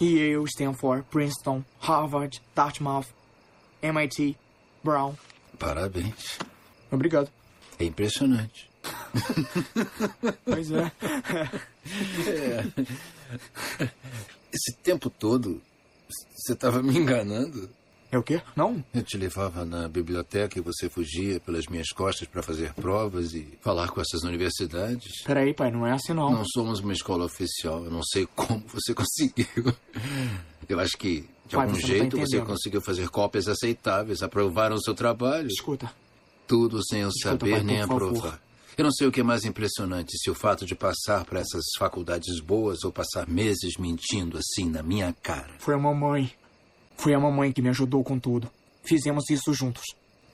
Yale, Stanford, Princeton, Harvard, Dartmouth, MIT, Brown. Parabéns. Obrigado. É impressionante. Pois é. é. Esse tempo todo, você estava me enganando? É o quê? Não? Eu te levava na biblioteca e você fugia pelas minhas costas para fazer provas e falar com essas universidades. Peraí, pai, não é assim não. Não somos uma escola oficial. Eu não sei como você conseguiu. Eu acho que, de pai, algum você tá jeito, você conseguiu fazer cópias aceitáveis. Aprovaram o seu trabalho. Escuta. Tudo sem eu Escuta, saber pai, nem favor. aprovar. Eu não sei o que é mais impressionante, se o fato de passar para essas faculdades boas ou passar meses mentindo assim na minha cara. Foi a mamãe. Foi a mamãe que me ajudou com tudo. Fizemos isso juntos.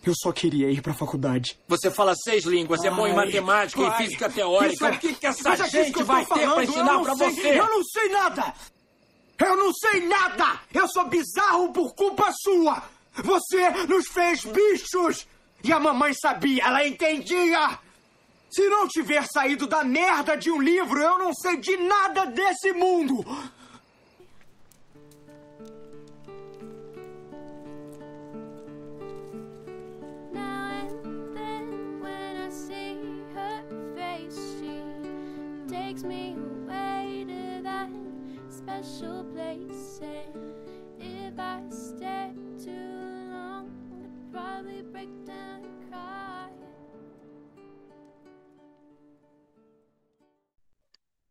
Eu só queria ir pra faculdade. Você fala seis línguas, é bom em matemática pai, e física teórica. isso é- o que, que essa isso é que gente eu vai tô ter falando, para eu ensinar sei- você? Eu não sei nada! Eu não sei nada! Eu sou bizarro por culpa sua! Você nos fez bichos! E a mamãe sabia, ela entendia! Se não tiver saído da merda de um livro, eu não sei de nada desse mundo! Takes me away to that special place. And if I stay too long, I'd probably break down and cry.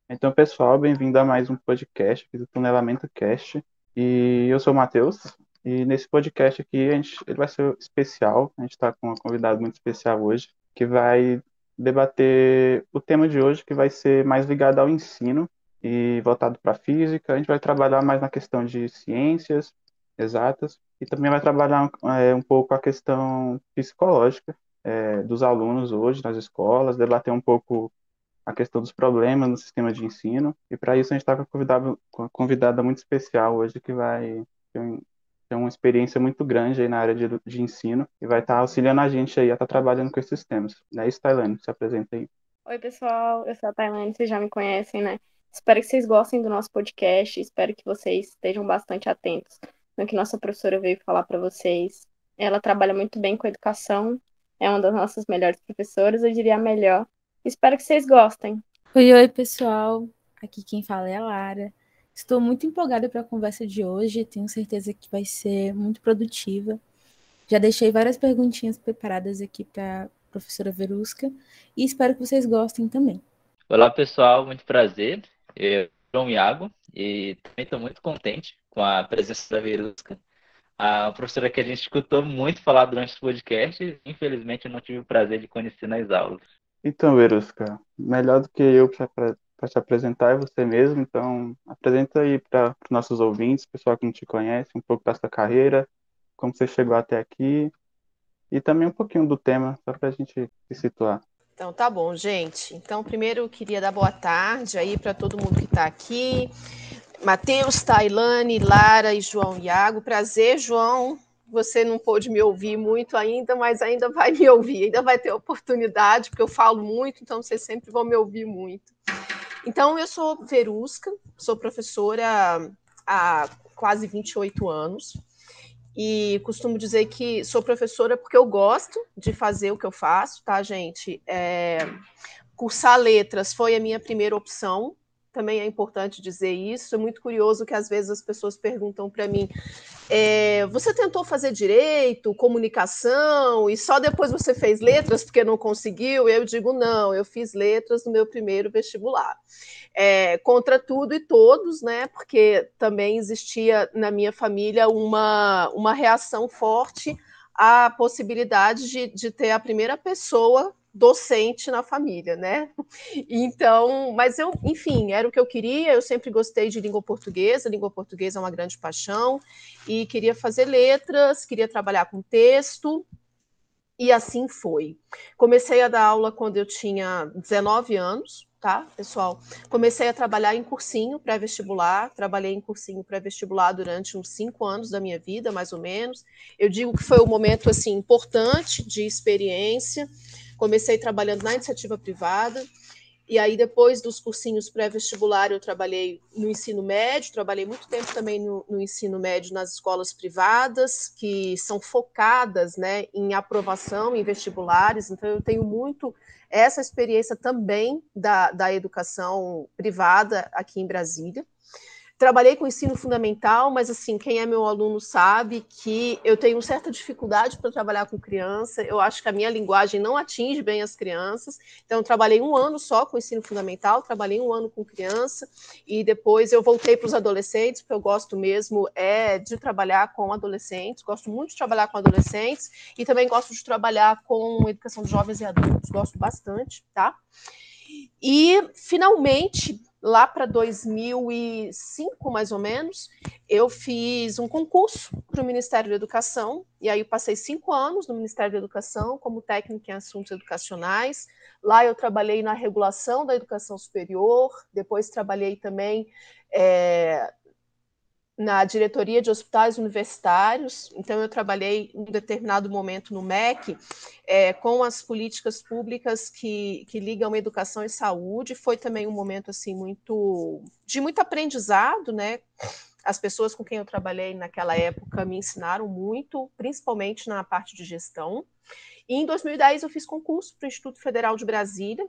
Então, pessoal, bem-vindo a mais um podcast aqui do Tunelamento Cast. E eu sou o Matheus. E nesse podcast aqui, a gente, ele vai ser especial. A gente está com uma convidada muito especial hoje, que vai debater o tema de hoje, que vai ser mais ligado ao ensino e voltado para física. A gente vai trabalhar mais na questão de ciências exatas e também vai trabalhar é, um pouco a questão psicológica é, dos alunos hoje nas escolas, debater um pouco a questão dos problemas no sistema de ensino. E para isso a gente está com uma convidada muito especial hoje que vai ter uma experiência muito grande aí na área de, de ensino e vai estar auxiliando a gente aí a estar trabalhando com esses temas. É isso, Tailândia? Se apresenta aí. Oi, pessoal, eu sou a Tailândia, vocês já me conhecem, né? Espero que vocês gostem do nosso podcast, espero que vocês estejam bastante atentos no que nossa professora veio falar para vocês. Ela trabalha muito bem com educação, é uma das nossas melhores professoras, eu diria a melhor. Espero que vocês gostem. Oi, oi, pessoal. Aqui quem fala é a Lara. Estou muito empolgada para a conversa de hoje. Tenho certeza que vai ser muito produtiva. Já deixei várias perguntinhas preparadas aqui para a professora Verusca e espero que vocês gostem também. Olá, pessoal, muito prazer. Eu sou o João Iago e também estou muito contente com a presença da Verusca, a professora que a gente escutou muito falar durante o podcast. Infelizmente, eu não tive o prazer de conhecer nas aulas. Então, Verusca, melhor do que eu para te apresentar é você mesmo, então apresenta aí para os nossos ouvintes, pessoal que não te conhece, um pouco da sua carreira, como você chegou até aqui e também um pouquinho do tema, só para a gente se situar. Então tá bom, gente. Então, primeiro eu queria dar boa tarde aí para todo mundo que está aqui. Matheus, Tailane, Lara e João Iago. Prazer, João. Você não pôde me ouvir muito ainda, mas ainda vai me ouvir, ainda vai ter oportunidade, porque eu falo muito, então vocês sempre vão me ouvir muito. Então, eu sou Verusca, sou professora há quase 28 anos e costumo dizer que sou professora porque eu gosto de fazer o que eu faço, tá, gente? É, cursar letras foi a minha primeira opção, também é importante dizer isso. É muito curioso que às vezes as pessoas perguntam para mim: é, você tentou fazer direito, comunicação e só depois você fez letras porque não conseguiu? Eu digo: não, eu fiz letras no meu primeiro vestibular. É, contra tudo e todos, né? Porque também existia na minha família uma, uma reação forte à possibilidade de, de ter a primeira pessoa docente na família, né? Então, mas eu, enfim, era o que eu queria. Eu sempre gostei de língua portuguesa, língua portuguesa é uma grande paixão, e queria fazer letras, queria trabalhar com texto, e assim foi. Comecei a dar aula quando eu tinha 19 anos, tá, pessoal? Comecei a trabalhar em cursinho pré-vestibular, trabalhei em cursinho pré-vestibular durante uns cinco anos da minha vida, mais ou menos. Eu digo que foi um momento assim importante de experiência. Comecei trabalhando na iniciativa privada E aí, depois dos cursinhos pré-vestibular, eu trabalhei no ensino médio, trabalhei muito tempo também no, no, ensino médio nas escolas privadas, que são focadas né, em aprovação em vestibulares, então eu tenho muito essa experiência também da, da educação privada aqui em Brasília. Trabalhei com ensino fundamental, mas assim, quem é meu aluno sabe que eu tenho certa dificuldade para trabalhar com criança. Eu acho que a minha linguagem não atinge bem as crianças. Então, trabalhei um ano só com ensino fundamental, trabalhei um ano com criança e depois eu voltei para os adolescentes, porque eu gosto mesmo é de trabalhar com adolescentes. Gosto muito de trabalhar com adolescentes e também gosto de trabalhar com educação de jovens e adultos. Gosto bastante, tá? E finalmente lá para 2005, mais ou menos, eu fiz um concurso para o Ministério da Educação, e aí eu passei cinco anos no Ministério da Educação como técnica em assuntos educacionais. Lá eu trabalhei na regulação da educação superior, depois trabalhei também é, na diretoria de hospitais universitários, então eu trabalhei em um determinado momento no MEC é, com as políticas públicas que, que ligam educação e saúde. Foi também um momento assim muito de muito aprendizado, né? As pessoas com quem eu trabalhei naquela época me ensinaram muito, principalmente na parte de gestão. E em 2010 eu fiz concurso para o Instituto Federal de Brasília,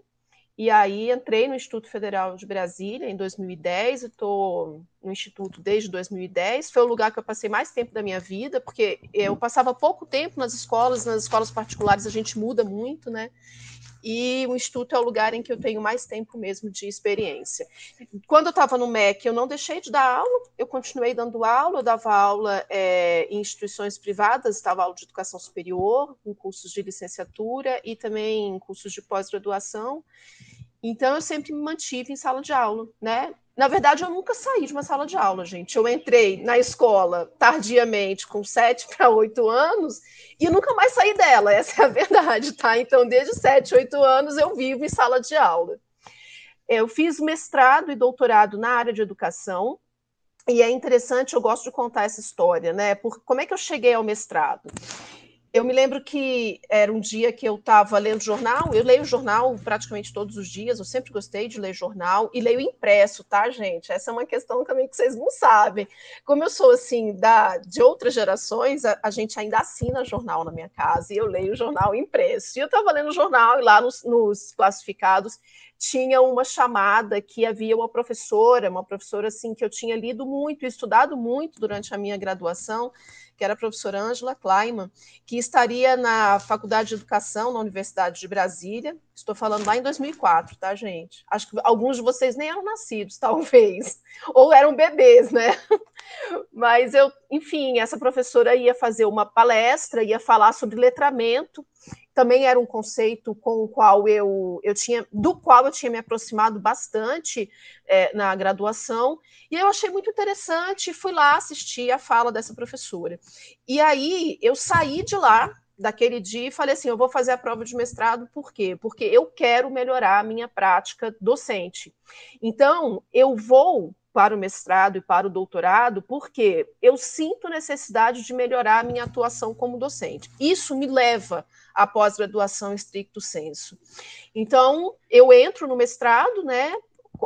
e aí entrei no Instituto Federal de Brasília em 2010, estou no Instituto desde 2010. Foi o lugar que eu passei mais tempo da minha vida, porque eu passava pouco tempo nas escolas, nas escolas particulares a gente muda muito, né? E o Instituto é o lugar em que eu tenho mais tempo mesmo de experiência. Quando eu estava no MEC, eu não deixei de dar aula, eu continuei dando aula, eu dava aula é, em instituições privadas, dava aula de educação superior, em cursos de licenciatura e também em cursos de pós-graduação. Então, eu sempre me mantive em sala de aula, né? Na verdade, eu nunca saí de uma sala de aula, gente. Eu entrei na escola tardiamente, com sete para oito anos, e nunca mais saí dela, essa é a verdade, tá? Então, desde sete, oito anos, eu vivo em sala de aula. Eu fiz mestrado e doutorado na área de educação, e é interessante, eu gosto de contar essa história, né? Por, como é que eu cheguei ao mestrado? Eu me lembro que era um dia que eu estava lendo jornal, eu leio jornal praticamente todos os dias, eu sempre gostei de ler jornal, e leio impresso, tá, gente? Essa é uma questão também que vocês não sabem. Como eu sou, assim, da, de outras gerações, a, a gente ainda assina jornal na minha casa, e eu leio jornal impresso. E eu estava lendo jornal, e lá nos, nos classificados tinha uma chamada que havia uma professora, uma professora, assim, que eu tinha lido muito, estudado muito durante a minha graduação, que era a professora Angela Kleiman, que estaria na Faculdade de Educação na Universidade de Brasília. Estou falando lá em 2004, tá, gente? Acho que alguns de vocês nem eram nascidos, talvez, ou eram bebês, né? Mas eu, enfim, essa professora ia fazer uma palestra, ia falar sobre letramento também era um conceito com o qual eu, eu tinha, do qual eu tinha me aproximado bastante é, na graduação, e eu achei muito interessante, fui lá assistir a fala dessa professora. E aí eu saí de lá daquele dia e falei assim: eu vou fazer a prova de mestrado, por quê? Porque eu quero melhorar a minha prática docente. Então, eu vou para o mestrado e para o doutorado, porque eu sinto necessidade de melhorar a minha atuação como docente. Isso me leva à pós-graduação estricto senso. Então, eu entro no mestrado, né,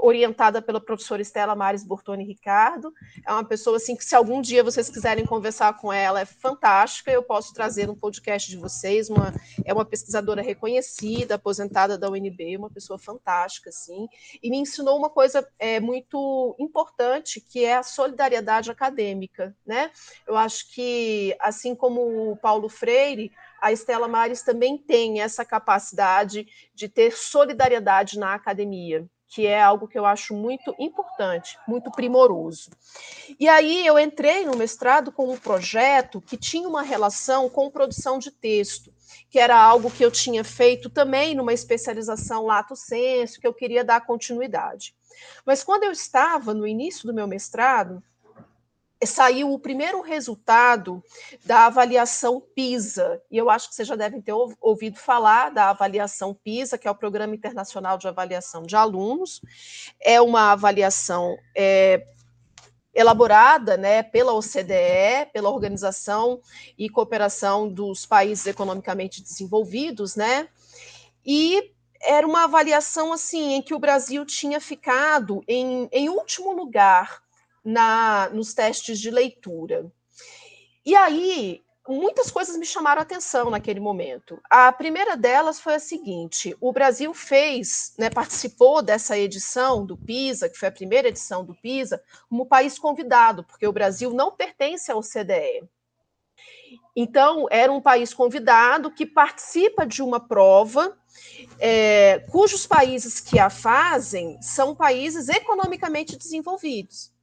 orientada pela professora Estela Mares Bortoni Ricardo. É uma pessoa assim que, se algum dia vocês quiserem conversar com ela, é fantástica. Eu posso trazer no podcast de vocês. Uma, é uma pesquisadora reconhecida, aposentada da UNB, uma pessoa fantástica, assim. E me ensinou uma coisa é, muito importante, que é a solidariedade acadêmica, né? Eu acho que, assim como o Paulo Freire, a Estela Mares também tem essa capacidade de ter solidariedade na academia que é algo que eu acho muito importante, muito primoroso. E aí eu entrei no mestrado com um projeto que tinha uma relação com produção de texto, que era algo que eu tinha feito também numa especialização lato senso, que eu queria dar continuidade. Mas quando eu estava no início do meu mestrado, saiu o primeiro resultado da avaliação PISA, e eu acho que vocês já devem ter ouvido falar da avaliação PISA, que é o Programa Internacional de Avaliação de Alunos. É uma avaliação é, elaborada né, pela OCDE, pela Organização e Cooperação dos Países Economicamente Desenvolvidos, né? E era uma avaliação assim em que o Brasil tinha ficado em, em último lugar na, nos testes de leitura. E aí, muitas coisas me chamaram a atenção naquele momento. A primeira delas foi a seguinte: o Brasil fez, né, participou dessa edição do PISA, que foi a primeira edição do PISA, como país convidado, porque o Brasil não pertence ao CDE. Então, era um país convidado que participa de uma prova é, cujos países que a fazem são países economicamente desenvolvidos.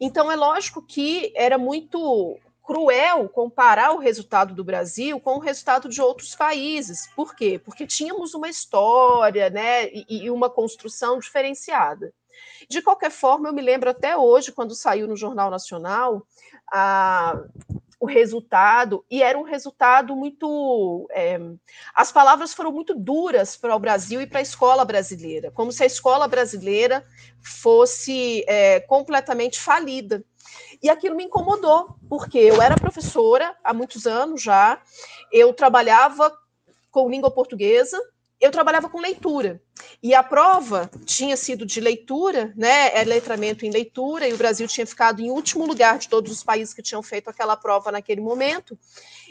Então, é lógico que era muito cruel comparar o resultado do Brasil com o resultado de outros países. Por quê? Porque tínhamos uma história né, e, e uma construção diferenciada. De qualquer forma, eu me lembro até hoje, quando saiu no Jornal Nacional, a, o resultado, e era um resultado muito. É, as palavras foram muito duras para o Brasil e para a escola brasileira, como se a escola brasileira fosse é, completamente falida. E aquilo me incomodou, porque eu era professora há muitos anos já, eu trabalhava com língua portuguesa, eu trabalhava com leitura. E a prova tinha sido de leitura, né? É letramento em leitura, e o Brasil tinha ficado em último lugar de todos os países que tinham feito aquela prova naquele momento.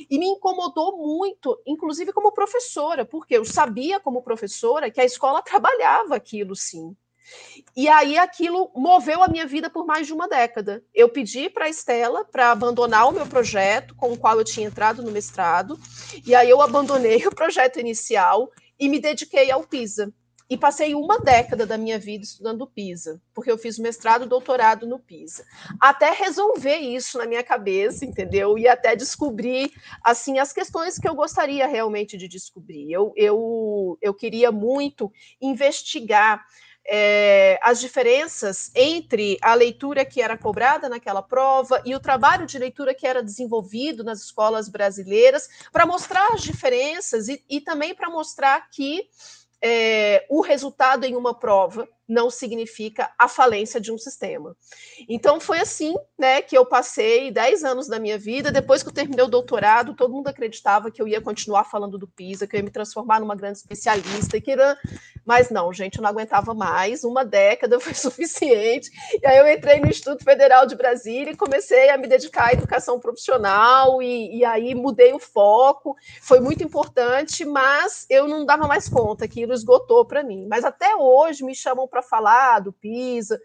E me incomodou muito, inclusive como professora, porque eu sabia, como professora, que a escola trabalhava aquilo sim. E aí aquilo moveu a minha vida por mais de uma década. Eu pedi para a Estela para abandonar o meu projeto, com o qual eu tinha entrado no mestrado, e aí eu abandonei o projeto inicial e me dediquei ao PISA. E passei uma década da minha vida estudando PISA, porque eu fiz mestrado doutorado no PISA. Até resolver isso na minha cabeça, entendeu? E até descobrir, assim, as questões que eu gostaria realmente de descobrir. Eu, eu, eu queria muito investigar é, as diferenças entre a leitura que era cobrada naquela prova e o trabalho de leitura que era desenvolvido nas escolas brasileiras, para mostrar as diferenças e, e também para mostrar que é, o resultado em uma prova não significa a falência de um sistema. Então foi assim, né, que eu passei 10 anos da minha vida, depois que eu terminei o doutorado, todo mundo acreditava que eu ia continuar falando do PISA, que eu ia me transformar numa grande especialista, que era... mas não, gente, eu não aguentava mais, uma década foi suficiente, e aí eu entrei no Instituto Federal de Brasília e comecei a me dedicar à educação profissional, e, e aí mudei o foco, foi muito importante, mas eu não dava mais conta, aquilo esgotou para mim, mas até hoje me chamam para falar do PISA,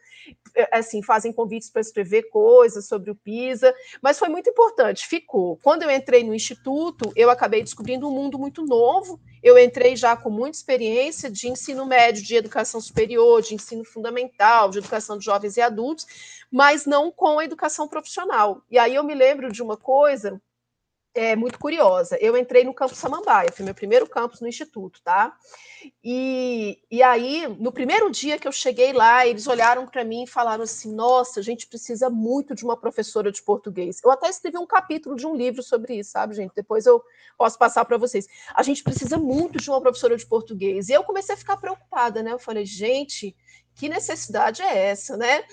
é, assim, fazem convites para escrever coisas sobre o PISA, mas foi muito importante, ficou. Quando eu entrei no instituto, eu acabei descobrindo um mundo muito novo. Eu entrei já com muita experiência de ensino médio, de educação superior, de ensino fundamental, de educação de jovens e adultos, mas não com a educação profissional. E aí eu me lembro de uma coisa é, muito curiosa. Eu entrei no campus Samambaia, foi meu primeiro campus no Instituto, tá? E, e aí, no primeiro dia que eu cheguei lá, eles olharam para mim e falaram assim: nossa, a gente precisa muito de uma professora de português. Eu até escrevi um capítulo de um livro sobre isso, sabe, gente? Depois eu posso passar para vocês. A gente precisa muito de uma professora de português. E eu comecei a ficar preocupada, né? Eu falei, gente que necessidade é essa, né?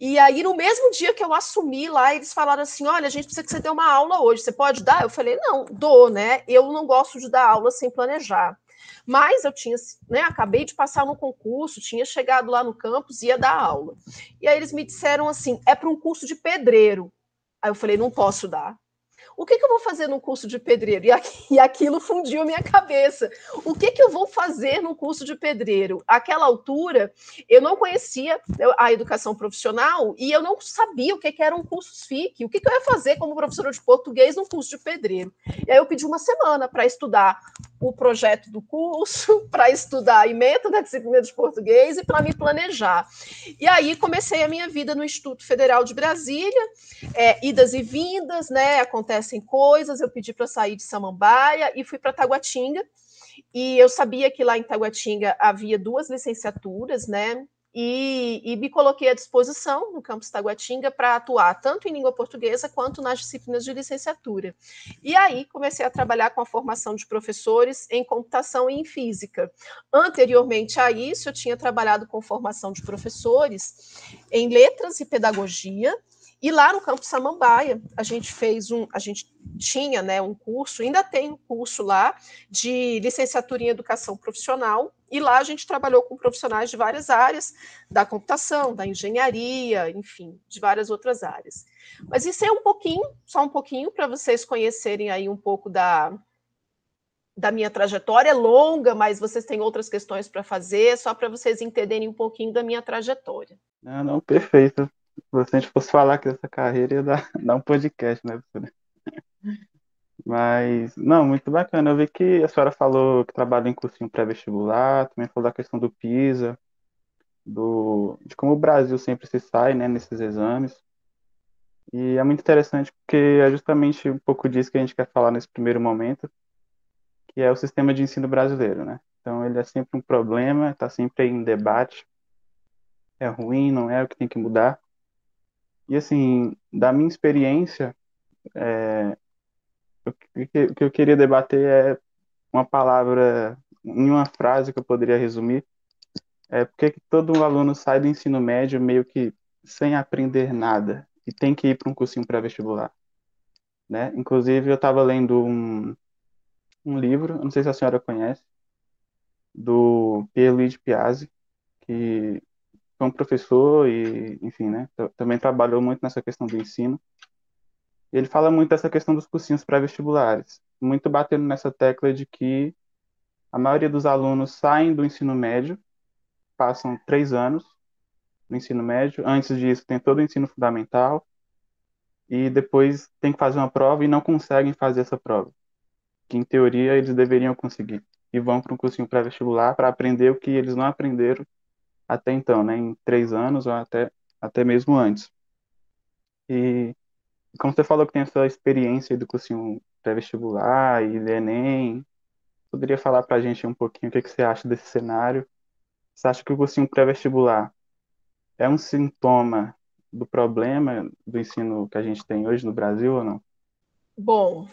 E aí, no mesmo dia que eu assumi lá, eles falaram assim: olha, a gente precisa que você dê uma aula hoje, você pode dar? Eu falei, não, dou, né? Eu não gosto de dar aula sem planejar. Mas eu tinha, né, acabei de passar no concurso, tinha chegado lá no campus, ia dar aula. E aí eles me disseram assim: é para um curso de pedreiro. Aí eu falei, não posso dar o que, que eu vou fazer no curso de pedreiro? E, e aquilo fundiu a minha cabeça. O que, que eu vou fazer no curso de pedreiro? Aquela altura, eu não conhecia a educação profissional e eu não sabia o que, que era um FIC, o que, que eu ia fazer como professora de português no curso de pedreiro. E aí eu pedi uma semana para estudar o projeto do curso, para estudar a emenda da disciplina de português e para me planejar. E aí comecei a minha vida no Instituto Federal de Brasília, é, idas e vindas, né? Acontece acontecem coisas, eu pedi para sair de Samambaia e fui para Taguatinga. E eu sabia que lá em Taguatinga havia duas licenciaturas, né? E, e, me coloquei à disposição no campus Taguatinga para atuar tanto em língua portuguesa quanto nas disciplinas de licenciatura. E aí comecei a trabalhar com a formação de professores em computação e em física. Anteriormente a isso, eu tinha trabalhado com formação de professores em letras e pedagogia, E lá no Campo Samambaia, a gente fez um, a gente tinha, né, um curso, ainda tem um curso lá de licenciatura em educação profissional, e lá a gente trabalhou com profissionais de várias áreas, da computação, da engenharia, enfim, de várias outras áreas. Mas isso é um pouquinho, só um pouquinho para vocês conhecerem aí um pouco da da minha trajetória, é longa, mas vocês têm outras questões para fazer, só para vocês entenderem um pouquinho da minha trajetória. Não, não, perfeito. Se a gente fosse falar aqui dessa carreira, ia dar, dar um podcast, né, professora? Mas, não, muito bacana. Eu vi que a senhora falou que trabalha em cursinho pré-vestibular, também falou da questão do PISA, do, de como o Brasil sempre se sai, né, nesses exames. E é muito interessante porque é justamente um pouco disso que a gente quer falar nesse primeiro momento, que é o sistema de ensino brasileiro, né? Então ele é sempre um problema, está sempre em debate. É ruim, não é o que tem que mudar. E assim, da minha experiência, é, o, que, o que eu queria debater é uma palavra, em uma frase que eu poderia resumir, é porque que todo aluno sai do ensino médio meio que sem aprender nada e tem que ir para um cursinho pré-vestibular. Né? Inclusive, eu estava lendo um, um livro, não sei se a senhora conhece, do Pierluigi Piazzi, que foi um professor e, enfim, né, também trabalhou muito nessa questão do ensino. Ele fala muito dessa questão dos cursinhos pré-vestibulares, muito batendo nessa tecla de que a maioria dos alunos saem do ensino médio, passam três anos no ensino médio, antes disso tem todo o ensino fundamental, e depois tem que fazer uma prova e não conseguem fazer essa prova que em teoria eles deveriam conseguir. E vão para um cursinho pré-vestibular para aprender o que eles não aprenderam até então, né, em três anos ou até, até mesmo antes. E como você falou que tem essa experiência do cursinho pré-vestibular e do Enem, poderia falar para a gente um pouquinho o que, que você acha desse cenário? Você acha que o cursinho pré-vestibular é um sintoma do problema do ensino que a gente tem hoje no Brasil ou não? Bom,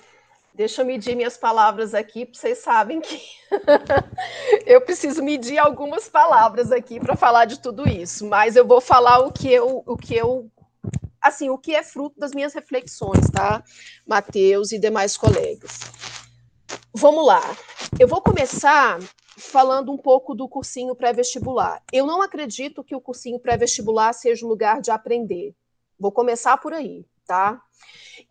Deixa eu medir minhas palavras aqui, vocês sabem que eu preciso medir algumas palavras aqui para falar de tudo isso, mas eu vou falar o que eu, o que eu, assim, o que é fruto das minhas reflexões, tá? Mateus e demais colegas. Vamos lá. Eu vou começar falando um pouco do cursinho pré-vestibular. Eu não acredito que o cursinho pré-vestibular seja um lugar de aprender. Vou começar por aí, tá?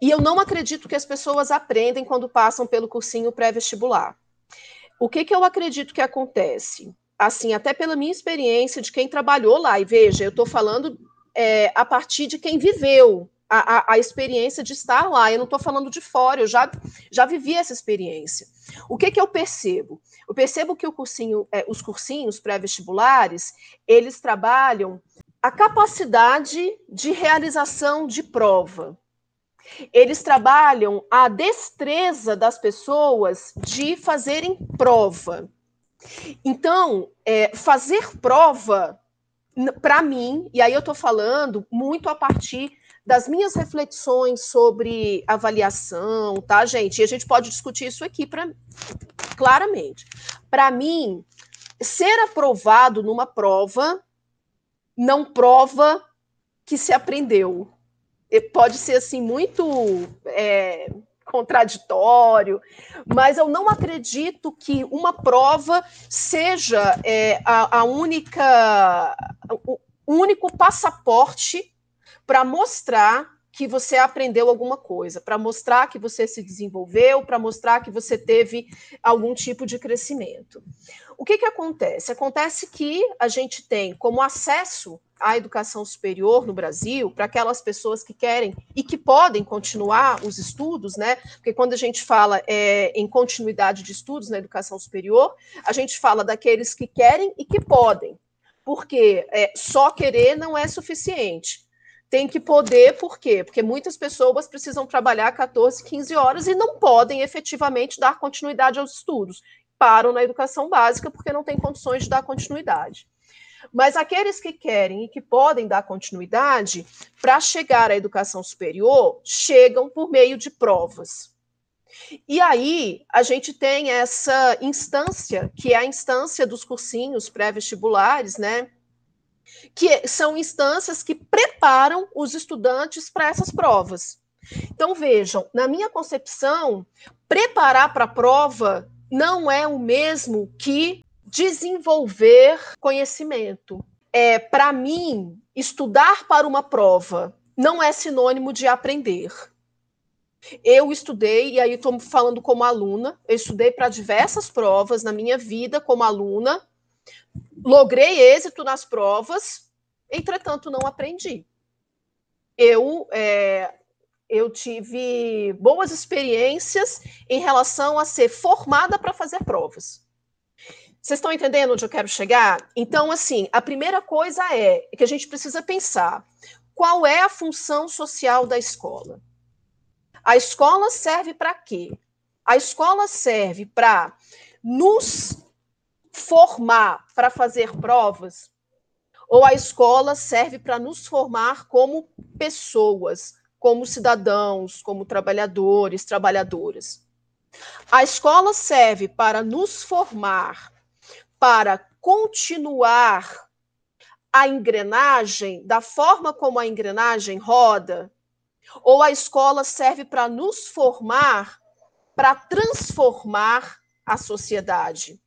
E eu não acredito que as pessoas aprendem quando passam pelo cursinho pré-vestibular. O que, que eu acredito que acontece? Assim, até pela minha experiência de quem trabalhou lá, e veja, eu estou falando é, a partir de quem viveu a, a, a, experiência de estar lá. Eu não estou falando de fora, eu já, já vivi essa experiência. O que, que eu percebo? Eu percebo que cursinho, é, os cursinhos pré-vestibulares, eles trabalham a capacidade de realização de prova. Eles trabalham a destreza das pessoas de fazerem prova. Então, é, fazer prova, para mim, e aí eu estou falando muito a partir das minhas reflexões sobre avaliação, tá, gente? E a gente pode discutir isso aqui pra, claramente. Para mim, ser aprovado numa prova não prova que se aprendeu pode ser assim muito é, contraditório, mas eu não acredito que uma prova seja é, a, a única o único passaporte para mostrar que você aprendeu alguma coisa, para mostrar que você se desenvolveu, para mostrar que você teve algum tipo de crescimento. O que, que acontece? Acontece que a gente tem como acesso à educação superior no Brasil, para aquelas pessoas que querem e que podem continuar os estudos, né? Porque quando a gente fala é, em continuidade de estudos na educação superior, a gente fala daqueles que querem e que podem, porque é, só querer não é suficiente. Tem que poder, por quê? Porque muitas pessoas precisam trabalhar 14, 15 horas e não podem efetivamente dar continuidade aos estudos. Param na educação básica porque não têm condições de dar continuidade. Mas aqueles que querem e que podem dar continuidade, para chegar à educação superior, chegam por meio de provas. E aí a gente tem essa instância, que é a instância dos cursinhos pré-vestibulares, né? que são instâncias que preparam os estudantes para essas provas. Então, vejam, na minha concepção, preparar para a prova não é o mesmo que desenvolver conhecimento. É, para mim, estudar para uma prova não é sinônimo de aprender. Eu estudei, e aí estou falando como aluna, eu estudei para diversas provas na minha vida como aluna, logrei êxito nas provas, entretanto, não aprendi. Eu, é, eu tive boas experiências em relação a ser formada para fazer provas. Vocês estão entendendo onde eu quero chegar? Então, assim, a primeira coisa é que a gente precisa pensar qual é a função social da escola. A escola serve para quê? A escola serve para nos formar para fazer provas, ou a escola serve para nos formar como pessoas, como cidadãos, como trabalhadores, trabalhadoras. A escola serve para nos formar, para continuar a engrenagem da forma como a engrenagem roda, ou a escola serve para nos formar, para transformar a sociedade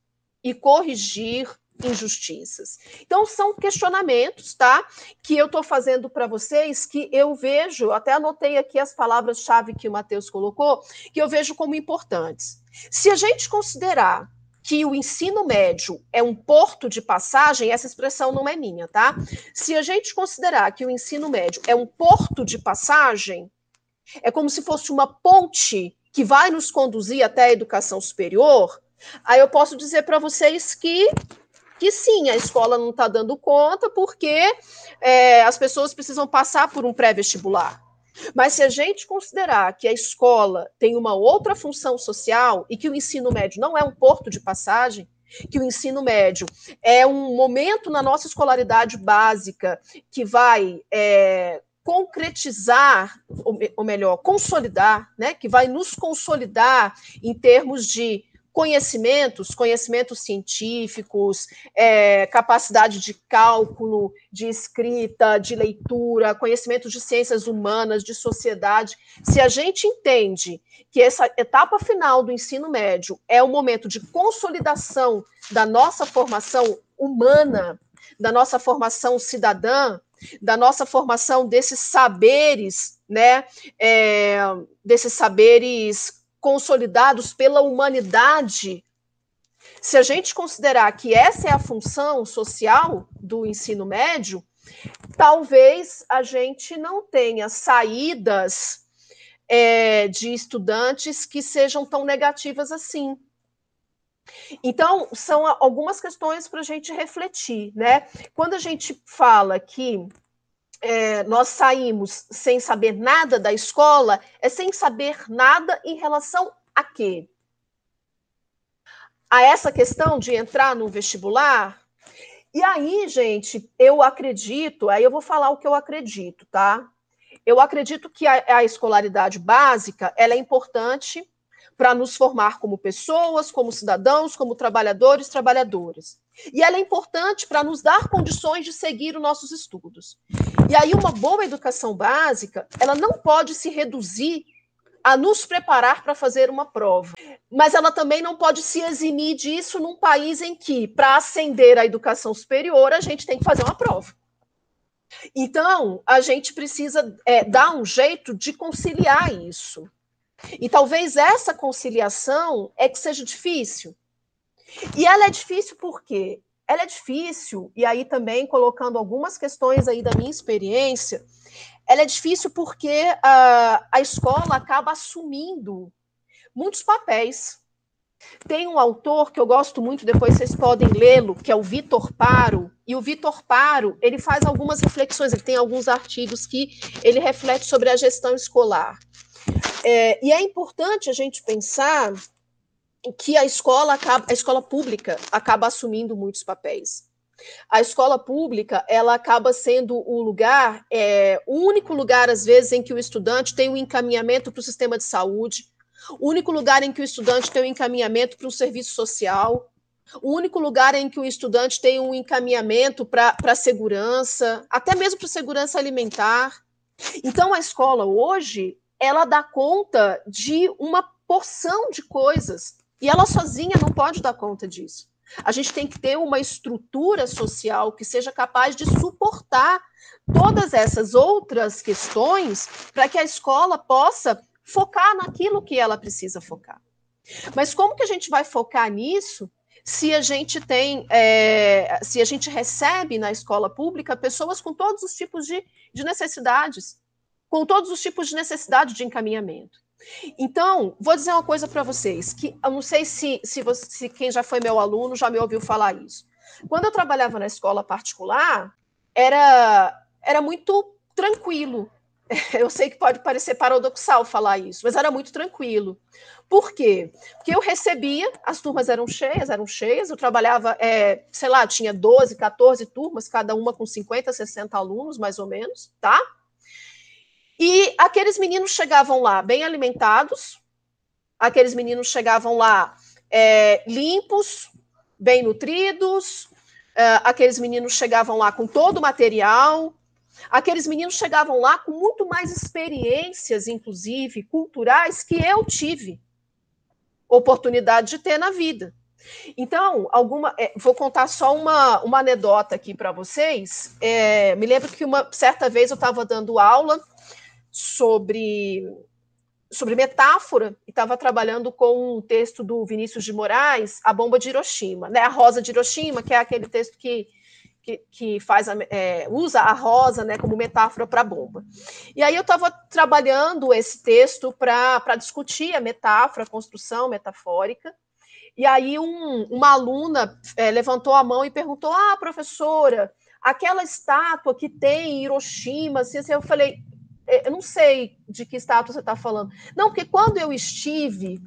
e corrigir injustiças. Então são questionamentos, tá? Que eu estou fazendo para vocês que eu vejo, até anotei aqui as palavras-chave que o Matheus colocou, que eu vejo como importantes. Se a gente considerar que o ensino médio é um porto de passagem, essa expressão não é minha, tá? Se a gente considerar que o ensino médio é um porto de passagem, é como se fosse uma ponte que vai nos conduzir até a educação superior, aí eu posso dizer para vocês que que sim, a escola não está dando conta porque é, as pessoas precisam passar por um pré-vestibular. Mas se a gente considerar que a escola tem uma outra função social e que o ensino médio não é um porto de passagem, que o ensino médio é um momento na nossa escolaridade básica que vai é, concretizar, ou melhor, consolidar, né, que vai nos consolidar em termos de conhecimentos, conhecimentos científicos, é, capacidade de cálculo, de escrita, de leitura, conhecimentos de ciências humanas, de sociedade. Se a gente entende que essa etapa final do ensino médio é o momento de consolidação da nossa formação humana, da nossa formação cidadã, da nossa formação desses saberes, né, é, desses saberes consolidados pela humanidade, se a gente considerar que essa é a função social do ensino médio, talvez a gente não tenha saídas é, de estudantes que sejam tão negativas assim. Então, são algumas questões para a gente refletir, né? Quando a gente fala que é, nós saímos sem saber nada da escola, é sem saber nada em relação a quê? A essa questão de entrar no vestibular. E aí, gente, eu acredito, aí eu vou falar o que eu acredito, tá? Eu acredito que a, a escolaridade básica ela é importante para nos formar como pessoas, como cidadãos, como trabalhadores, trabalhadoras. E ela é importante para nos dar condições de seguir os nossos estudos. E aí uma boa educação básica, ela não pode se reduzir a nos preparar para fazer uma prova. Mas ela também não pode se eximir disso num país em que, para ascender à educação superior, a gente tem que fazer uma prova. Então, a gente precisa é, dar um jeito de conciliar isso. E talvez essa conciliação é que seja difícil. E ela é difícil porque ela é difícil, e aí também colocando algumas questões aí da minha experiência, ela é difícil porque a, a escola acaba assumindo muitos papéis. Tem um autor que eu gosto muito, depois vocês podem lê-lo, que é o Vitor Paro, e o Vitor Paro, ele faz algumas reflexões, ele tem alguns artigos que ele reflete sobre a gestão escolar. É, e é importante a gente pensar que a escola acaba, a escola pública acaba assumindo muitos papéis. A escola pública ela acaba sendo o lugar, é, o único lugar às vezes em que o estudante tem um encaminhamento para o sistema de saúde, o único lugar em que o estudante tem um encaminhamento para um serviço social, o único lugar em que o estudante tem um encaminhamento para segurança, até mesmo para segurança alimentar. Então, a escola hoje, ela dá conta de uma porção de coisas, e ela sozinha não pode dar conta disso. A gente tem que ter uma estrutura social que seja capaz de suportar todas essas outras questões para que a escola possa focar naquilo que ela precisa focar. Mas como que a gente vai focar nisso se a gente tem, é, se a gente recebe na escola pública pessoas com todos os tipos de, de necessidades, com todos os tipos de necessidade de encaminhamento. Então, vou dizer uma coisa para vocês, que eu não sei se, se, você, se quem já foi meu aluno já me ouviu falar isso. Quando eu trabalhava na escola particular, era, era muito tranquilo. Eu sei que pode parecer paradoxal falar isso, mas era muito tranquilo. Por quê? Porque eu recebia, as turmas eram cheias, eram cheias, eu trabalhava, é, sei lá, tinha 12, 14 turmas, cada uma com 50, 60 alunos, mais ou menos, tá? E aqueles meninos chegavam lá bem alimentados, aqueles meninos chegavam lá é, limpos, bem nutridos, é, aqueles meninos chegavam lá com todo o material, aqueles meninos chegavam lá com muito mais experiências, inclusive culturais, que eu tive oportunidade de ter na vida. Então, alguma, é, vou contar só uma, uma anedota aqui para vocês. É, me lembro que uma certa vez eu estava dando aula sobre sobre metáfora e estava trabalhando com um texto do Vinícius de Moraes, A Bomba de Hiroshima, né? A Rosa de Hiroshima, que é aquele texto que que, que faz a, é, usa a rosa né, como metáfora para a bomba. E aí eu estava trabalhando esse texto para discutir a metáfora, a construção metafórica. E aí um, uma aluna é, levantou a mão e perguntou: Ah, professora, aquela estátua que tem em Hiroshima, assim, assim, eu falei, eu não sei de que estátua você está falando. Não, porque quando eu estive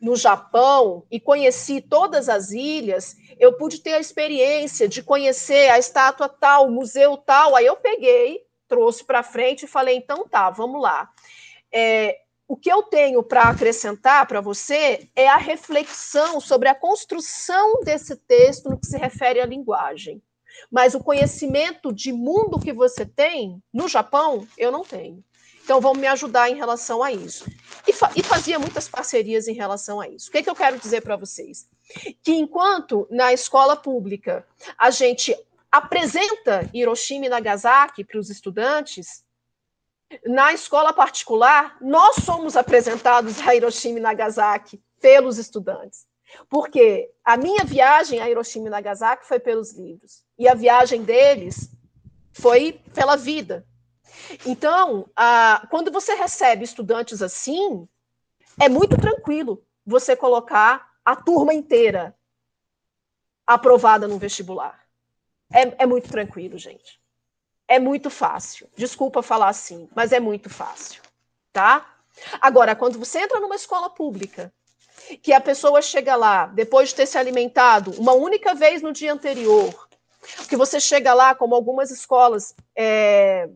no Japão e conheci todas as ilhas, eu pude ter a experiência de conhecer a estátua tal, o museu tal. Aí eu peguei, trouxe para frente e falei: então tá, vamos lá. É, o que eu tenho para acrescentar para você é a reflexão sobre a construção desse texto no que se refere à linguagem. Mas o conhecimento de mundo que você tem no Japão, eu não tenho. Então, vão me ajudar em relação a isso. E, fa e fazia muitas parcerias em relação a isso. O que, é que eu quero dizer para vocês? Que enquanto na escola pública a gente apresenta Hiroshima e Nagasaki para os estudantes, na escola particular, nós somos apresentados a Hiroshima e Nagasaki pelos estudantes. Porque a minha viagem a Hiroshima e Nagasaki foi pelos livros, e a viagem deles foi pela vida, então, a, quando você recebe estudantes assim, é muito tranquilo você colocar a turma inteira aprovada no vestibular. É, é muito tranquilo, gente. É muito fácil. Desculpa falar assim, mas é muito fácil, tá? Agora, quando você entra numa escola pública, que a pessoa chega lá depois de ter se alimentado uma única vez no dia anterior, que você chega lá, como algumas escolas é,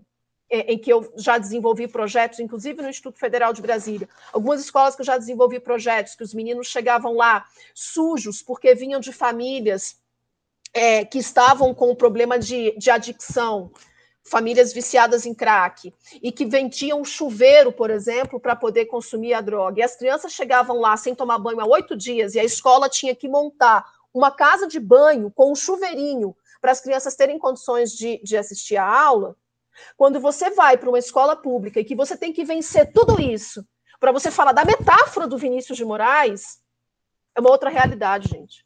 é, em que eu já desenvolvi projetos, inclusive no Instituto Federal de Brasília, algumas escolas que eu já desenvolvi projetos, que os meninos chegavam lá sujos, porque vinham de famílias é, que estavam com problema de, de adicção, famílias viciadas em crack, e que vendiam chuveiro, por exemplo, para poder consumir a droga. E as crianças chegavam lá sem tomar banho há oito dias, e a escola tinha que montar uma casa de banho com um chuveirinho para as crianças terem condições de, de assistir à aula. Quando você vai para uma escola pública e que você tem que vencer tudo isso para você falar da metáfora do Vinícius de Moraes, é uma outra realidade, gente.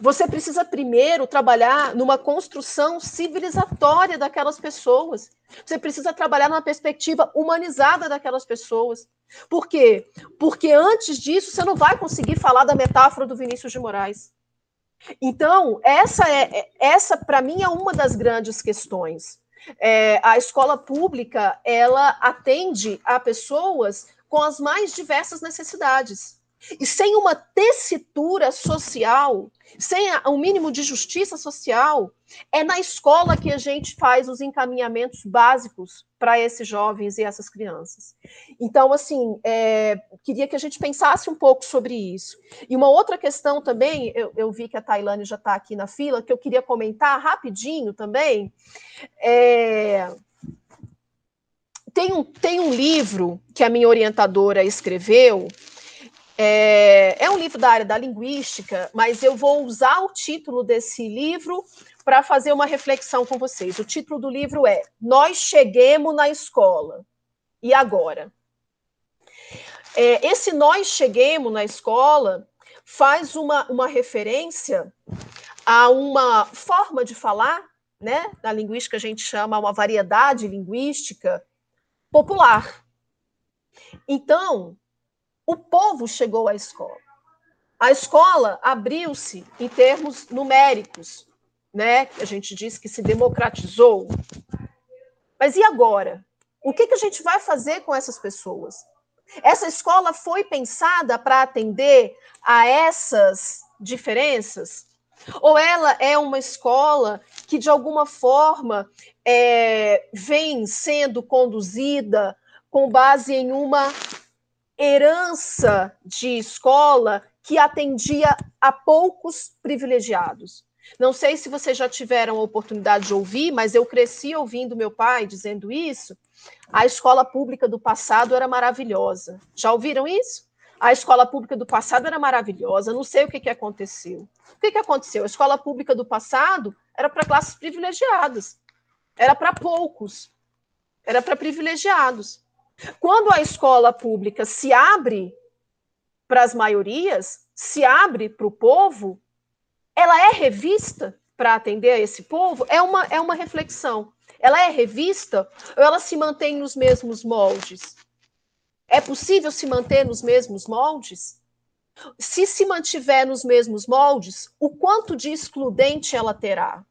Você precisa primeiro trabalhar numa construção civilizatória daquelas pessoas. Você precisa trabalhar numa perspectiva humanizada daquelas pessoas. Por quê? Porque antes disso você não vai conseguir falar da metáfora do Vinícius de Moraes. Então, essa é, é essa para mim é uma das grandes questões. É, a escola pública ela atende a pessoas com as mais diversas necessidades. E sem uma tessitura social, sem o um mínimo de justiça social, é na escola que a gente faz os encaminhamentos básicos para esses jovens e essas crianças. Então, assim, é, queria que a gente pensasse um pouco sobre isso. E uma outra questão também, eu, eu vi que a Tailane já está aqui na fila, que eu queria comentar rapidinho também. É, tem, um, tem um livro que a minha orientadora escreveu, é, é, um livro da área da linguística, mas eu vou usar o título desse livro para fazer uma reflexão com vocês. O título do livro é Nós Cheguemos na Escola. E agora? É, esse Nós Cheguemos na Escola faz uma, uma referência a uma forma de falar, né? Na linguística a gente chama uma variedade linguística popular. Então, o povo chegou à escola. A escola abriu-se em termos numéricos, né? A gente diz que se democratizou. Mas e agora? O que, que a gente vai fazer com essas pessoas? Essa escola foi pensada para atender a essas diferenças? Ou ela é uma escola que, de alguma forma, é, vem sendo conduzida com base em uma herança de escola que atendia a poucos privilegiados. Não sei se vocês já tiveram a oportunidade de ouvir, mas eu cresci ouvindo meu pai dizendo isso. A escola pública do passado era maravilhosa. Já ouviram isso? A escola pública do passado era maravilhosa. Não sei o que, que aconteceu. O que, que aconteceu? A escola pública do passado era para classes privilegiadas. Era para poucos. Era para privilegiados. Quando a escola pública se abre para as maiorias, se abre para o povo, ela é revista para atender a esse povo? É uma, é uma reflexão. Ela é revista ou ela se mantém nos mesmos moldes? É possível se manter nos mesmos moldes? Se se mantiver nos mesmos moldes, o quanto de excludente ela terá?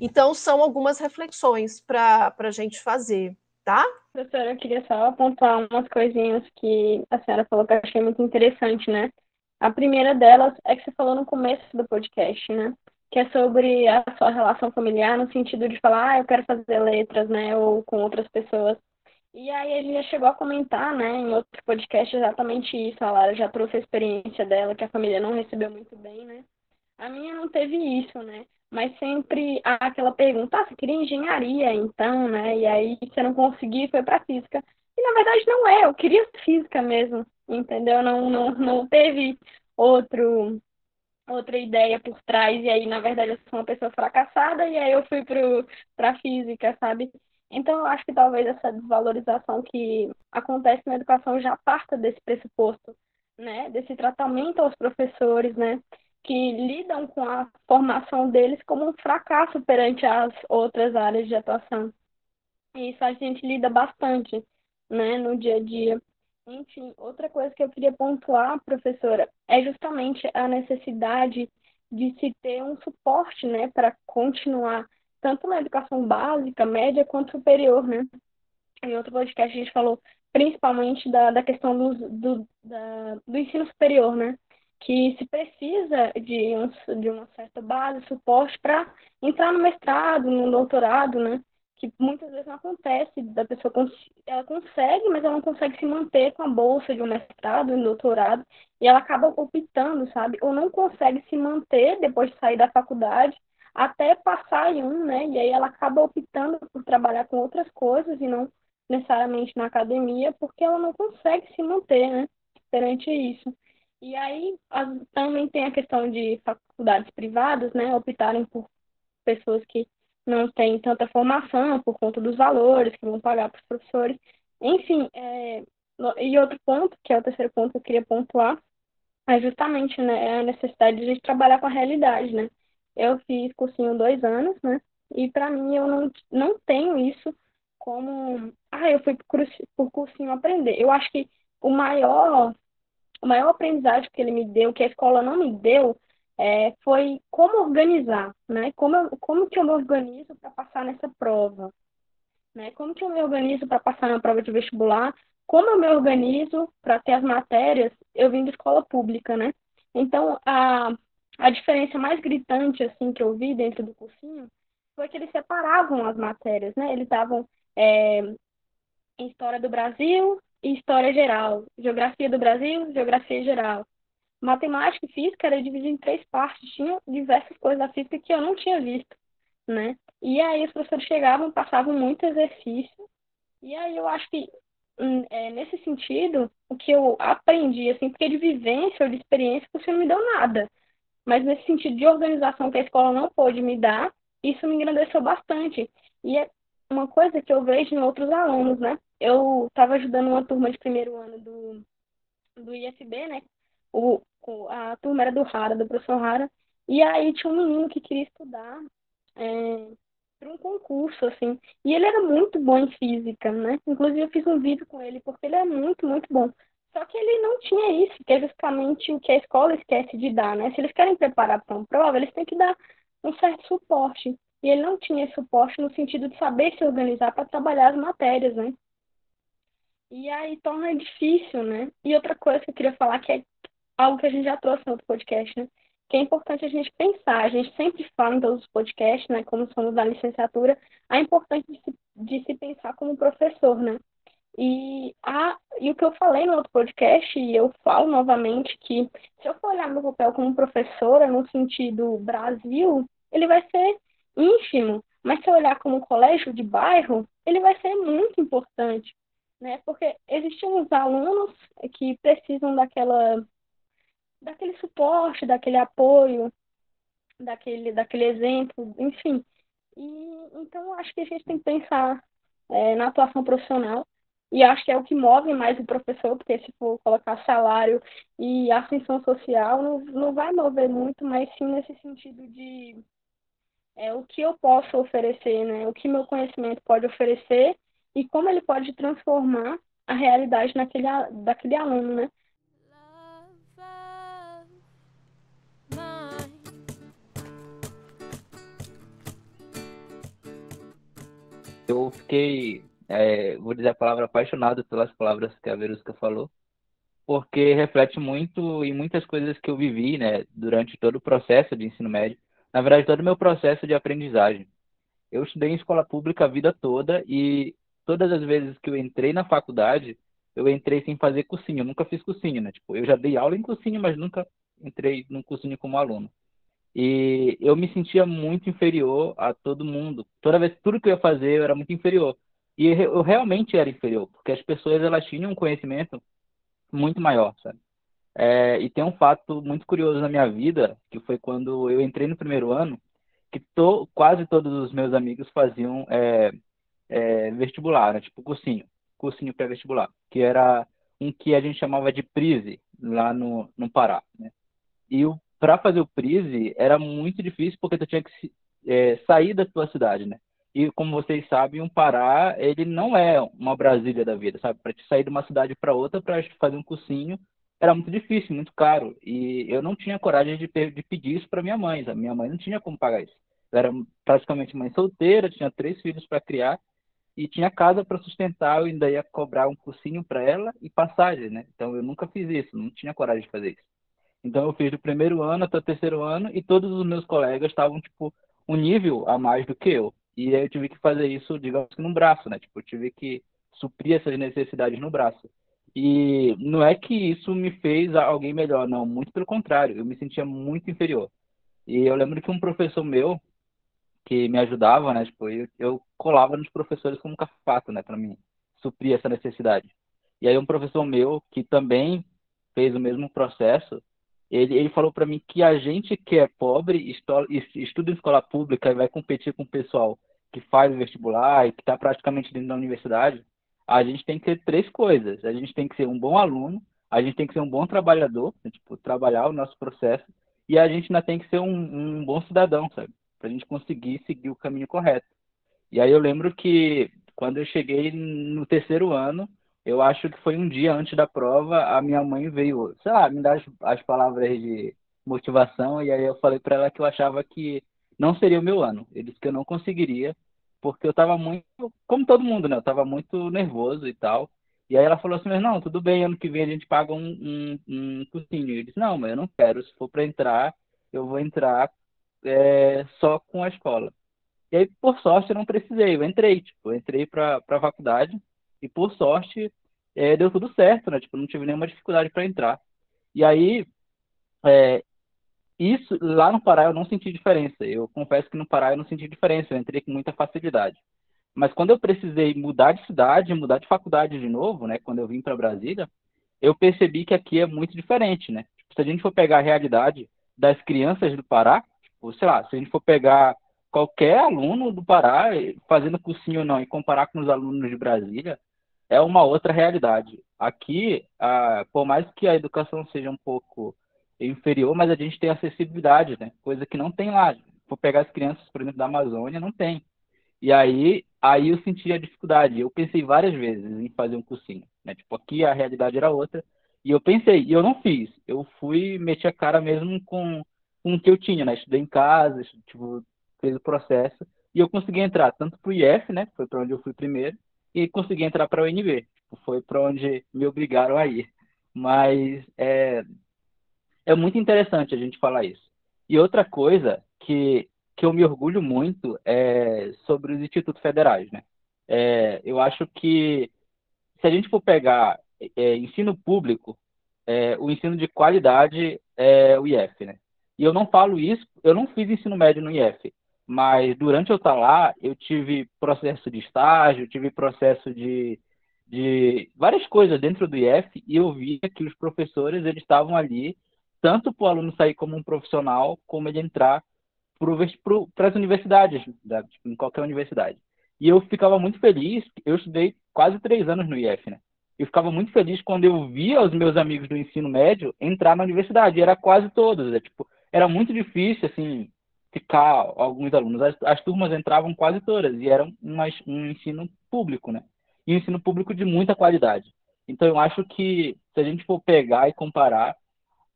Então, são algumas reflexões para a gente fazer, tá? Professora, eu queria só pontuar umas coisinhas que a senhora falou que eu achei muito interessante, né? A primeira delas é que você falou no começo do podcast, né? Que é sobre a sua relação familiar, no sentido de falar, ah, eu quero fazer letras, né? Ou com outras pessoas. E aí a gente já chegou a comentar, né, em outro podcast exatamente isso. A Lara já trouxe a experiência dela, que a família não recebeu muito bem, né? A minha não teve isso, né? Mas sempre há aquela pergunta, ah, você queria engenharia, então, né? E aí você não conseguiu foi para física. E na verdade não é, eu queria física mesmo, entendeu? Não, não, não teve outro outra ideia por trás, e aí, na verdade, eu sou uma pessoa fracassada, e aí eu fui para física, sabe? Então, eu acho que talvez essa desvalorização que acontece na educação já parta desse pressuposto, né? Desse tratamento aos professores, né? Que lidam com a formação deles como um fracasso perante as outras áreas de atuação. E isso a gente lida bastante, né, no dia a dia. Enfim, outra coisa que eu queria pontuar, professora, é justamente a necessidade de se ter um suporte, né, para continuar tanto na educação básica, média, quanto superior, né? Em outro podcast a gente falou principalmente da, da questão do, do, da, do ensino superior, né? Que se precisa de, um, de uma certa base, suporte para entrar no mestrado, no doutorado, né? Que muitas vezes não acontece, da pessoa ela consegue, mas ela não consegue se manter com a bolsa de um mestrado, um doutorado, e ela acaba optando, sabe? Ou não consegue se manter depois de sair da faculdade até passar em um, né? E aí ela acaba optando por trabalhar com outras coisas e não necessariamente na academia, porque ela não consegue se manter, né? Perante isso. E aí também tem a questão de faculdades privadas, né, optarem por pessoas que não têm tanta formação por conta dos valores que vão pagar para os professores. Enfim, é, e outro ponto, que é o terceiro ponto que eu queria pontuar, é justamente né, a necessidade de trabalhar com a realidade, né? Eu fiz cursinho dois anos, né? E para mim eu não, não tenho isso como, ah, eu fui por cursinho aprender. Eu acho que o maior o maior aprendizagem que ele me deu, que a escola não me deu, é, foi como organizar, né? Como, eu, como que eu me organizo para passar nessa prova, né? Como que eu me organizo para passar na prova de vestibular como eu me organizo para ter as matérias, eu vim de escola pública, né? Então, a, a diferença mais gritante, assim, que eu vi dentro do cursinho foi que eles separavam as matérias, né? Eles davam é, História do Brasil e História Geral, Geografia do Brasil, Geografia Geral. Matemática e Física era dividido em três partes, tinha diversas coisas da física que eu não tinha visto, né? E aí os professores chegavam, passavam muito exercício, e aí eu acho que hum, é, nesse sentido, o que eu aprendi, assim, porque de vivência ou de experiência, você não me deu nada. Mas nesse sentido de organização que a escola não pôde me dar, isso me engrandeceu bastante. E é uma coisa que eu vejo em outros alunos, né? Eu estava ajudando uma turma de primeiro ano do, do IFB, né? O, a turma era do Rara, do professor Rara, e aí tinha um menino que queria estudar é, para um concurso, assim, e ele era muito bom em física, né? Inclusive eu fiz um vídeo com ele, porque ele é muito, muito bom. Só que ele não tinha isso, que é justamente o que a escola esquece de dar, né? Se eles querem preparar para uma prova, eles têm que dar um certo suporte. E ele não tinha esse suporte no sentido de saber se organizar para trabalhar as matérias, né? E aí torna difícil, né? E outra coisa que eu queria falar, que é algo que a gente já trouxe no outro podcast, né? Que é importante a gente pensar. A gente sempre fala em todos os podcasts, né? Como somos da licenciatura, a importância de se, de se pensar como professor, né? E, a, e o que eu falei no outro podcast, e eu falo novamente, que se eu for olhar meu papel como professora no sentido Brasil, ele vai ser ínfimo, mas se eu olhar como colégio de bairro, ele vai ser muito importante, né? Porque existem uns alunos que precisam daquela daquele suporte, daquele apoio, daquele daquele exemplo, enfim. E então acho que a gente tem que pensar é, na atuação profissional e acho que é o que move mais o professor, porque se for colocar salário e ascensão social, não, não vai mover muito, mas sim nesse sentido de é, o que eu posso oferecer, né? O que meu conhecimento pode oferecer e como ele pode transformar a realidade naquele, daquele aluno, né? Eu fiquei, é, vou dizer a palavra, apaixonado pelas palavras que a Verusca falou, porque reflete muito em muitas coisas que eu vivi, né, durante todo o processo de ensino médio na verdade, todo o meu processo de aprendizagem. Eu estudei em escola pública a vida toda e todas as vezes que eu entrei na faculdade, eu entrei sem fazer cursinho. Eu nunca fiz cursinho, né? Tipo, eu já dei aula em cursinho, mas nunca entrei num cursinho como aluno. E eu me sentia muito inferior a todo mundo. Toda vez, tudo que eu ia fazer, eu era muito inferior. E eu realmente era inferior, porque as pessoas, elas tinham um conhecimento muito maior, sabe? É, e tem um fato muito curioso na minha vida, que foi quando eu entrei no primeiro ano, que to, quase todos os meus amigos faziam é, é, vestibular, né? tipo cursinho, cursinho pré-vestibular, que era um que a gente chamava de PRISE, lá no, no Pará. Né? E para fazer o PRISE era muito difícil, porque tu tinha que é, sair da tua cidade, né? E como vocês sabem, um Pará, ele não é uma Brasília da vida, sabe? Para te sair de uma cidade para outra para fazer um cursinho, era muito difícil, muito caro. E eu não tinha coragem de, de pedir isso para minha mãe. A minha mãe não tinha como pagar isso. Eu era praticamente mãe solteira, tinha três filhos para criar e tinha casa para sustentar. Eu ainda ia cobrar um cursinho para ela e passagem, né? Então eu nunca fiz isso, não tinha coragem de fazer isso. Então eu fiz do primeiro ano até o terceiro ano e todos os meus colegas estavam, tipo, um nível a mais do que eu. E aí eu tive que fazer isso, digamos que no braço, né? Tipo, eu tive que suprir essas necessidades no braço. E não é que isso me fez alguém melhor, não. Muito pelo contrário, eu me sentia muito inferior. E eu lembro que um professor meu, que me ajudava, né? Tipo, eu, eu colava nos professores como um né? Para mim suprir essa necessidade. E aí um professor meu, que também fez o mesmo processo, ele, ele falou para mim que a gente que é pobre, estuda em escola pública e vai competir com o pessoal que faz vestibular e que está praticamente dentro da universidade, a gente tem que ter três coisas. A gente tem que ser um bom aluno, a gente tem que ser um bom trabalhador, né, tipo, trabalhar o nosso processo, e a gente ainda tem que ser um, um bom cidadão, sabe? Para a gente conseguir seguir o caminho correto. E aí eu lembro que quando eu cheguei no terceiro ano, eu acho que foi um dia antes da prova, a minha mãe veio, sei lá, me dar as, as palavras de motivação, e aí eu falei para ela que eu achava que não seria o meu ano. Eu disse que eu não conseguiria, porque eu tava muito, como todo mundo, né? Eu tava muito nervoso e tal. E aí ela falou assim, mas não, tudo bem, ano que vem a gente paga um, um, um cursinho. Eu disse, não, mas eu não quero, se for para entrar, eu vou entrar é, só com a escola. E aí, por sorte, eu não precisei, eu entrei, tipo, eu entrei para a faculdade e, por sorte, é, deu tudo certo, né? Tipo, não tive nenhuma dificuldade para entrar. E aí, é, isso, lá no Pará eu não senti diferença. Eu confesso que no Pará eu não senti diferença, eu entrei com muita facilidade. Mas quando eu precisei mudar de cidade, mudar de faculdade de novo, né, quando eu vim para Brasília, eu percebi que aqui é muito diferente, né? Tipo, se a gente for pegar a realidade das crianças do Pará, sei lá, se a gente for pegar qualquer aluno do Pará fazendo cursinho ou não e comparar com os alunos de Brasília, é uma outra realidade. Aqui, a, por mais que a educação seja um pouco inferior, mas a gente tem acessibilidade, né? Coisa que não tem lá. Vou pegar as crianças, por exemplo, da Amazônia, não tem. E aí, aí eu senti a dificuldade. Eu pensei várias vezes em fazer um cursinho, né? Tipo, aqui a realidade era outra. E eu pensei, e eu não fiz. Eu fui meti a cara mesmo com, com o que eu tinha, né? Estudei em casa, tipo, fez o processo. E eu consegui entrar tanto para o IF, né? Foi para onde eu fui primeiro, e consegui entrar para a UNB. Tipo, foi para onde me obrigaram a ir. Mas é, é muito interessante a gente falar isso. E outra coisa que, que eu me orgulho muito é sobre os institutos federais, né? É, eu acho que se a gente for pegar é, ensino público, é, o ensino de qualidade é o IF, né? E eu não falo isso, eu não fiz ensino médio no IF, mas durante eu estar lá, eu tive processo de estágio, tive processo de, de várias coisas dentro do IF e eu via que os professores eles estavam ali tanto para o aluno sair como um profissional, como ele entrar para as universidades, né? tipo, em qualquer universidade. E eu ficava muito feliz, eu estudei quase três anos no IF, né? Eu ficava muito feliz quando eu via os meus amigos do ensino médio entrar na universidade, era quase todos, é, tipo, era muito difícil, assim, ficar alguns alunos. As, as turmas entravam quase todas, e era uma, um ensino público, né? E um ensino público de muita qualidade. Então, eu acho que, se a gente for pegar e comparar,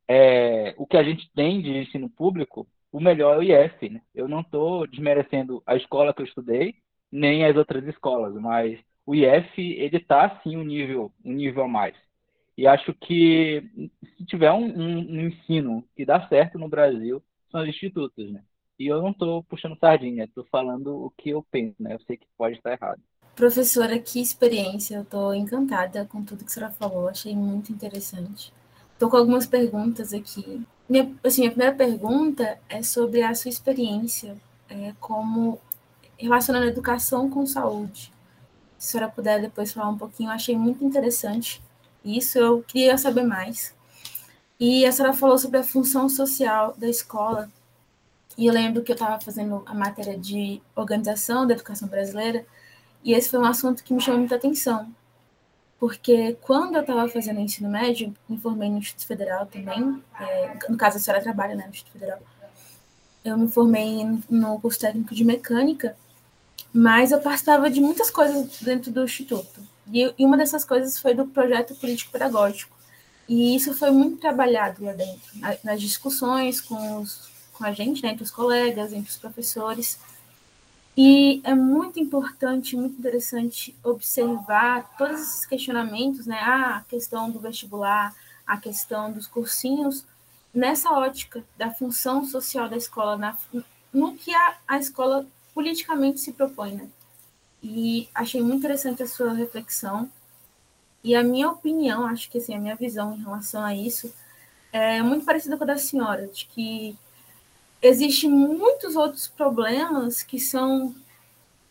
é, o que a gente tem de ensino público, o melhor é o IF. Né? Eu não estou desmerecendo a escola que eu estudei, nem as outras escolas, mas o IF ele está sim um nível um nível a mais. E acho que se tiver um, um, um ensino que dá certo no Brasil, são os institutos, né? E eu não estou puxando sardinha, estou falando o que eu penso, né? Eu sei que pode estar errado. Professora, que experiência! Eu estou encantada com tudo que a senhora falou, achei muito interessante. Estou com algumas perguntas aqui. Minha, assim, a primeira pergunta é sobre a sua experiência é, como relacionando educação com saúde. Se a senhora puder depois falar um pouquinho, eu achei muito interessante isso, eu queria saber mais. E a senhora falou sobre a função social da escola, e eu lembro que eu estava fazendo a matéria de organização da educação brasileira, e esse foi um assunto que me chamou muita atenção, porque quando eu estava fazendo ensino médio, me formei no Instituto Federal também, é, no caso a senhora trabalha né, no Instituto Federal, eu me formei no curso técnico de mecânica, mas eu participava de muitas coisas dentro do Instituto. E, e uma dessas coisas foi do projeto político-pedagógico. E isso foi muito trabalhado lá dentro, nas discussões com, os, com a gente, né, entre os colegas, entre os professores. E é muito importante, muito interessante observar todos esses questionamentos, né? A questão do vestibular, a questão dos cursinhos, nessa ótica da função social da escola, na, no que a, a escola politicamente se propõe, né? E achei muito interessante a sua reflexão. E a minha opinião, acho que assim, a minha visão em relação a isso é muito parecida com a da senhora, de que existem muitos outros problemas que são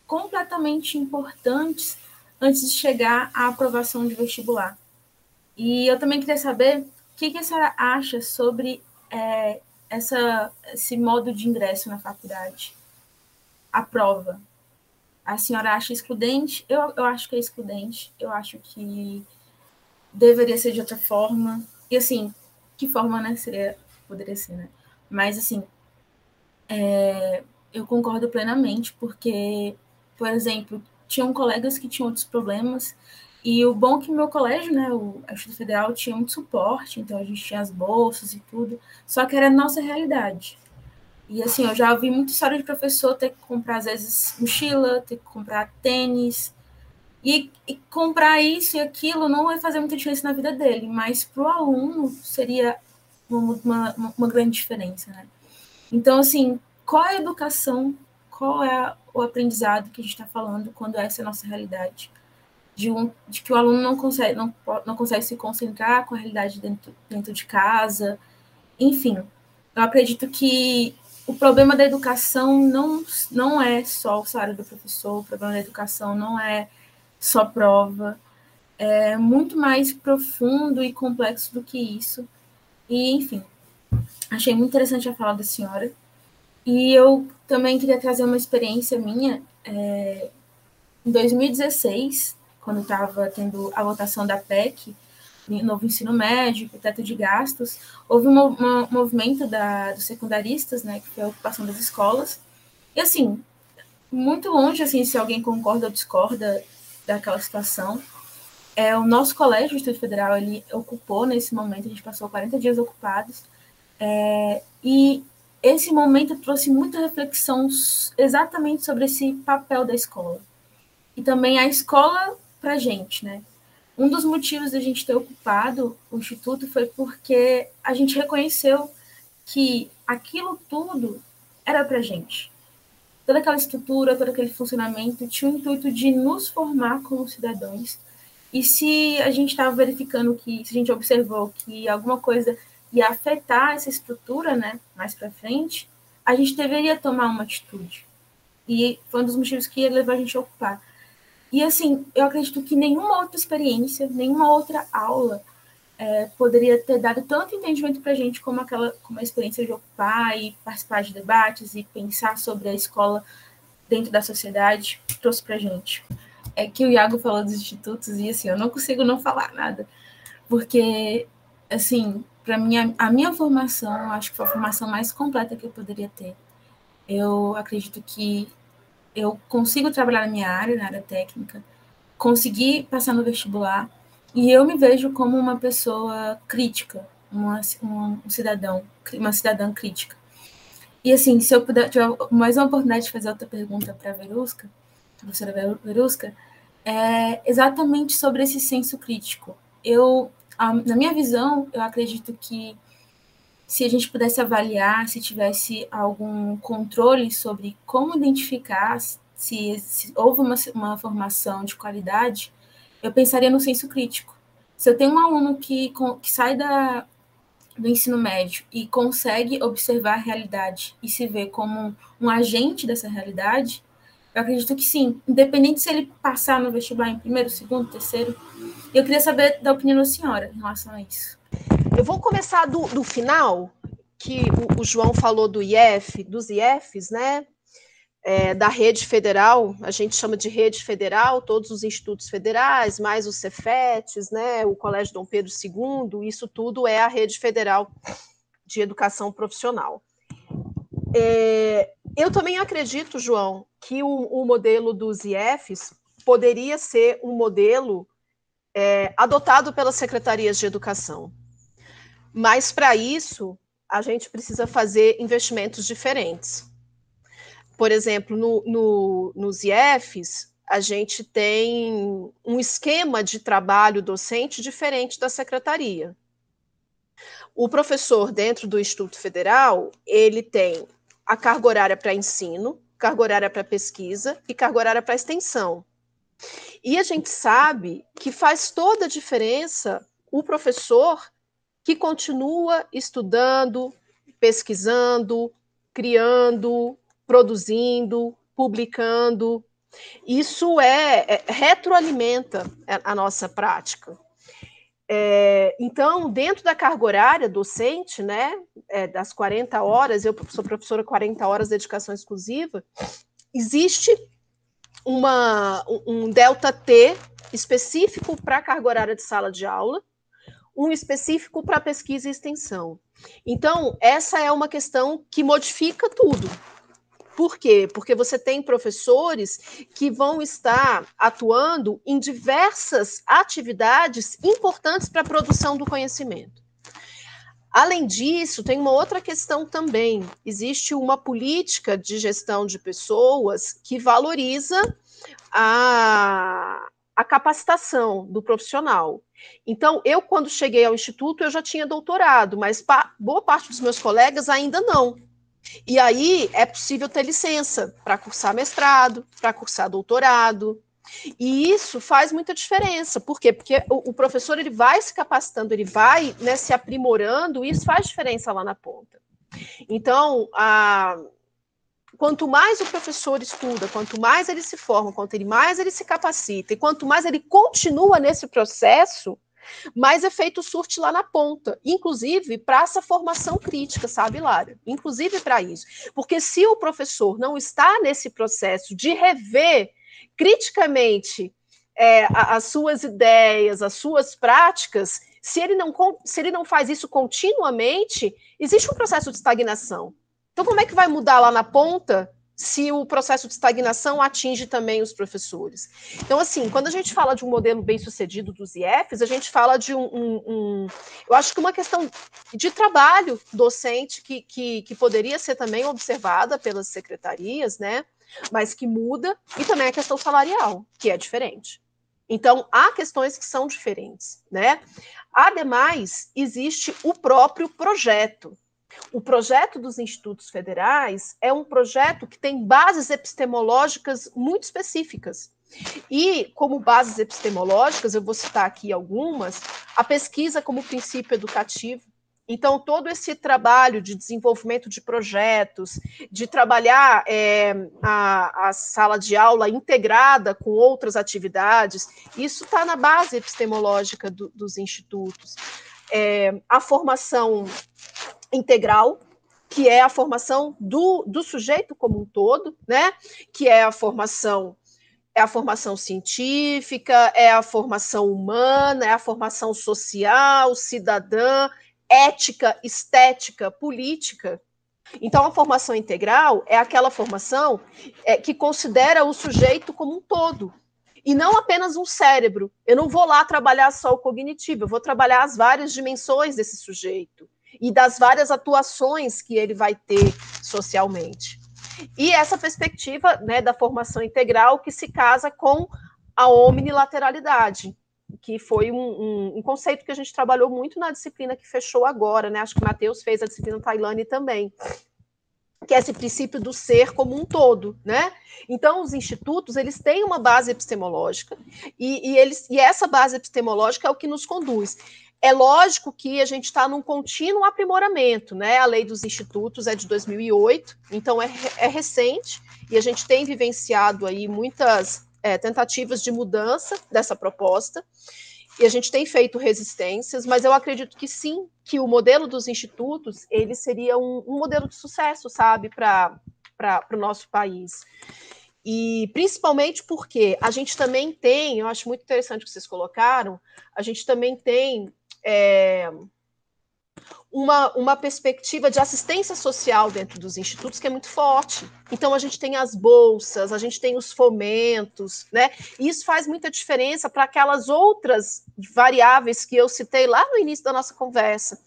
completamente importantes antes de chegar à aprovação de vestibular. E eu também queria saber o que, que a senhora acha sobre é, essa, esse modo de ingresso na faculdade, a prova. A senhora acha excludente? Eu, eu acho que é excludente. Eu acho que deveria ser de outra forma. E assim, que forma, né? Seria, poderia ser, né? Mas assim, é, eu concordo plenamente, porque, por exemplo, tinham colegas que tinham outros problemas, e o bom é que meu colégio, né, o Instituto Federal, tinha muito suporte, então a gente tinha as bolsas e tudo, só que era a nossa realidade. E assim, eu já ouvi muita história de professor ter que comprar, às vezes, mochila, ter que comprar tênis, E, e, comprar isso e aquilo não vai fazer muita diferença na vida dele, mas para o aluno seria uma, uma, uma, grande diferença, né? Então, assim, qual é a educação, qual é o aprendizado que a gente está falando quando essa é a nossa realidade? De, um, de que o aluno não consegue, não, não consegue se concentrar com a realidade dentro, dentro de casa, enfim. Eu acredito que o problema da educação não, não é só o salário do professor, o problema da educação não é só prova, é muito mais profundo e complexo do que isso. E, enfim, achei muito interessante a fala da senhora. E eu também queria trazer uma experiência minha. É, em 2016, quando estava tendo a votação da PEC, novo ensino médio, teto de gastos, houve um, um movimento da, dos secundaristas, né, que foi a ocupação das escolas. E, assim, muito longe, assim, se alguém concorda ou discorda daquela situação, é, o nosso colégio, o Instituto Federal, ele ocupou nesse momento, a gente passou 40 dias ocupados, é, e esse momento trouxe muita reflexão exatamente sobre esse papel da escola. E também a escola para a gente, né? Um dos motivos da gente ter ocupado o Instituto foi porque a gente reconheceu que aquilo tudo era para gente. Toda aquela estrutura, todo aquele funcionamento tinha o intuito de nos formar como cidadãos. E se a gente estava verificando que, se a gente observou que alguma coisa ia afetar essa estrutura, né, mais para frente, a gente deveria tomar uma atitude. E foi um dos motivos que levou a gente a ocupar. E assim, eu acredito que nenhuma outra experiência, nenhuma outra aula é, poderia ter dado tanto entendimento para a gente como aquela, como a experiência de ocupar e participar de debates e pensar sobre a escola dentro da sociedade trouxe para a gente. É que o Iago falou dos institutos e assim, eu não consigo não falar nada, porque assim, para mim a minha formação, acho que foi a formação mais completa que eu poderia ter. Eu acredito que eu consigo trabalhar na minha área, na área técnica, consegui passar no vestibular, e eu me vejo como uma pessoa crítica, uma, um, cidadão, uma cidadã crítica. E assim, se eu puder tiver mais uma oportunidade de fazer outra pergunta para a Verusca, professora Verusca, é exatamente sobre esse senso crítico. Eu, a, na minha visão, eu acredito que se a gente pudesse avaliar, se tivesse algum controle sobre como identificar se, se houve uma, uma, formação de qualidade, eu pensaria no senso crítico. Se eu tenho um aluno que, que sai da, do ensino médio e consegue observar a realidade e se vê como um, um agente dessa realidade, eu acredito que sim, independente se ele passar no vestibular em primeiro, segundo, terceiro. Eu queria saber da opinião da senhora em relação a isso. Eu vou começar do, do final, que o, o, João falou do IEF, dos IEFs, né? É, da rede federal, a gente chama de rede federal, todos os institutos federais, mais os Cefetes, né, o Colégio Dom Pedro II, isso tudo é a rede federal de educação profissional. É, eu também acredito, João, que o, o, modelo dos IEFs poderia ser um modelo é, adotado pelas secretarias de educação. Mas, para isso, a gente precisa fazer investimentos diferentes. Por exemplo, no, no, nos IEFs, a gente tem um esquema de trabalho docente diferente da secretaria. O professor, dentro do Instituto Federal, ele tem a carga horária para ensino, carga horária para pesquisa e carga horária para extensão. E a gente sabe que faz toda a diferença o professor que continua estudando, pesquisando, criando, produzindo, publicando. Isso é, é retroalimenta a, nossa prática. É, então, dentro da carga horária docente, né, é, das 40 horas, eu sou professora 40 horas de dedicação exclusiva, existe uma, um delta T específico para a carga horária de sala de aula, um específico para pesquisa e extensão. Então, essa é uma questão que modifica tudo. Por quê? Porque você tem professores que vão estar atuando em diversas atividades importantes para a produção do conhecimento. Além disso, tem uma outra questão também. Existe uma política de gestão de pessoas que valoriza a, a capacitação do profissional. Então, eu, quando cheguei ao Instituto, eu já tinha doutorado, mas pa boa parte dos meus colegas ainda não. E aí é possível ter licença para cursar mestrado, para cursar doutorado. E isso faz muita diferença. Por quê? Porque o, o professor ele vai se capacitando, ele vai né, se aprimorando, e isso faz diferença lá na ponta. Então, a, quanto mais o professor estuda, quanto mais ele se forma, quanto ele mais ele se capacita, e quanto mais ele continua nesse processo, mais efeito surte lá na ponta, inclusive para essa formação crítica, sabe, Lara? Inclusive para isso. Porque se o professor não está nesse processo de rever criticamente é, as suas ideias, as suas práticas, se ele, não, se ele não faz isso continuamente, existe um processo de estagnação. Então, como é que vai mudar lá na ponta se o processo de estagnação atinge também os professores. Então, assim, quando a gente fala de um modelo bem sucedido dos IFs, a gente fala de um, um, um eu acho que uma questão de trabalho docente que, que, que, poderia ser também observada pelas secretarias, né? Mas que muda, e também a questão salarial, que é diferente. Então, há questões que são diferentes, né? Ademais, existe o próprio projeto. O projeto dos institutos federais é um projeto que tem bases epistemológicas muito específicas. E, como bases epistemológicas, eu vou citar aqui algumas, a pesquisa como princípio educativo. Então, todo esse trabalho de desenvolvimento de projetos, de trabalhar é, a, a, sala de aula integrada com outras atividades, isso está na base epistemológica do, dos institutos. É, a formação integral, que é a formação do, do sujeito como um todo, né? Que é a formação é a formação científica, é a formação humana, é a formação social, cidadã, ética, estética, política. Então, a formação integral é aquela formação é, que considera o sujeito como um todo, e não apenas um cérebro. Eu não vou lá trabalhar só o cognitivo, eu vou trabalhar as várias dimensões desse sujeito e das várias atuações que ele vai ter socialmente. E essa perspectiva né, da formação integral que se casa com a omnilateralidade, que foi um, um, um, conceito que a gente trabalhou muito na disciplina que fechou agora, né? Acho que o Matheus fez a disciplina Tailândia também, que é esse princípio do ser como um todo, né? Então, os institutos, eles têm uma base epistemológica, e, e, eles, e essa base epistemológica é o que nos conduz. É lógico que a gente está num contínuo aprimoramento, né? A lei dos institutos é de 2008, então é, é recente e a gente tem vivenciado aí muitas é, tentativas de mudança dessa proposta e a gente tem feito resistências, mas eu acredito que sim, que o modelo dos institutos ele seria um, um modelo de sucesso, sabe, para o nosso país. E principalmente porque a gente também tem, eu acho muito interessante o que vocês colocaram, a gente também tem é, uma, uma perspectiva de assistência social dentro dos institutos que é muito forte. Então, a gente tem as bolsas, a gente tem os fomentos, né? E isso faz muita diferença para aquelas outras variáveis que eu citei lá no início da nossa conversa.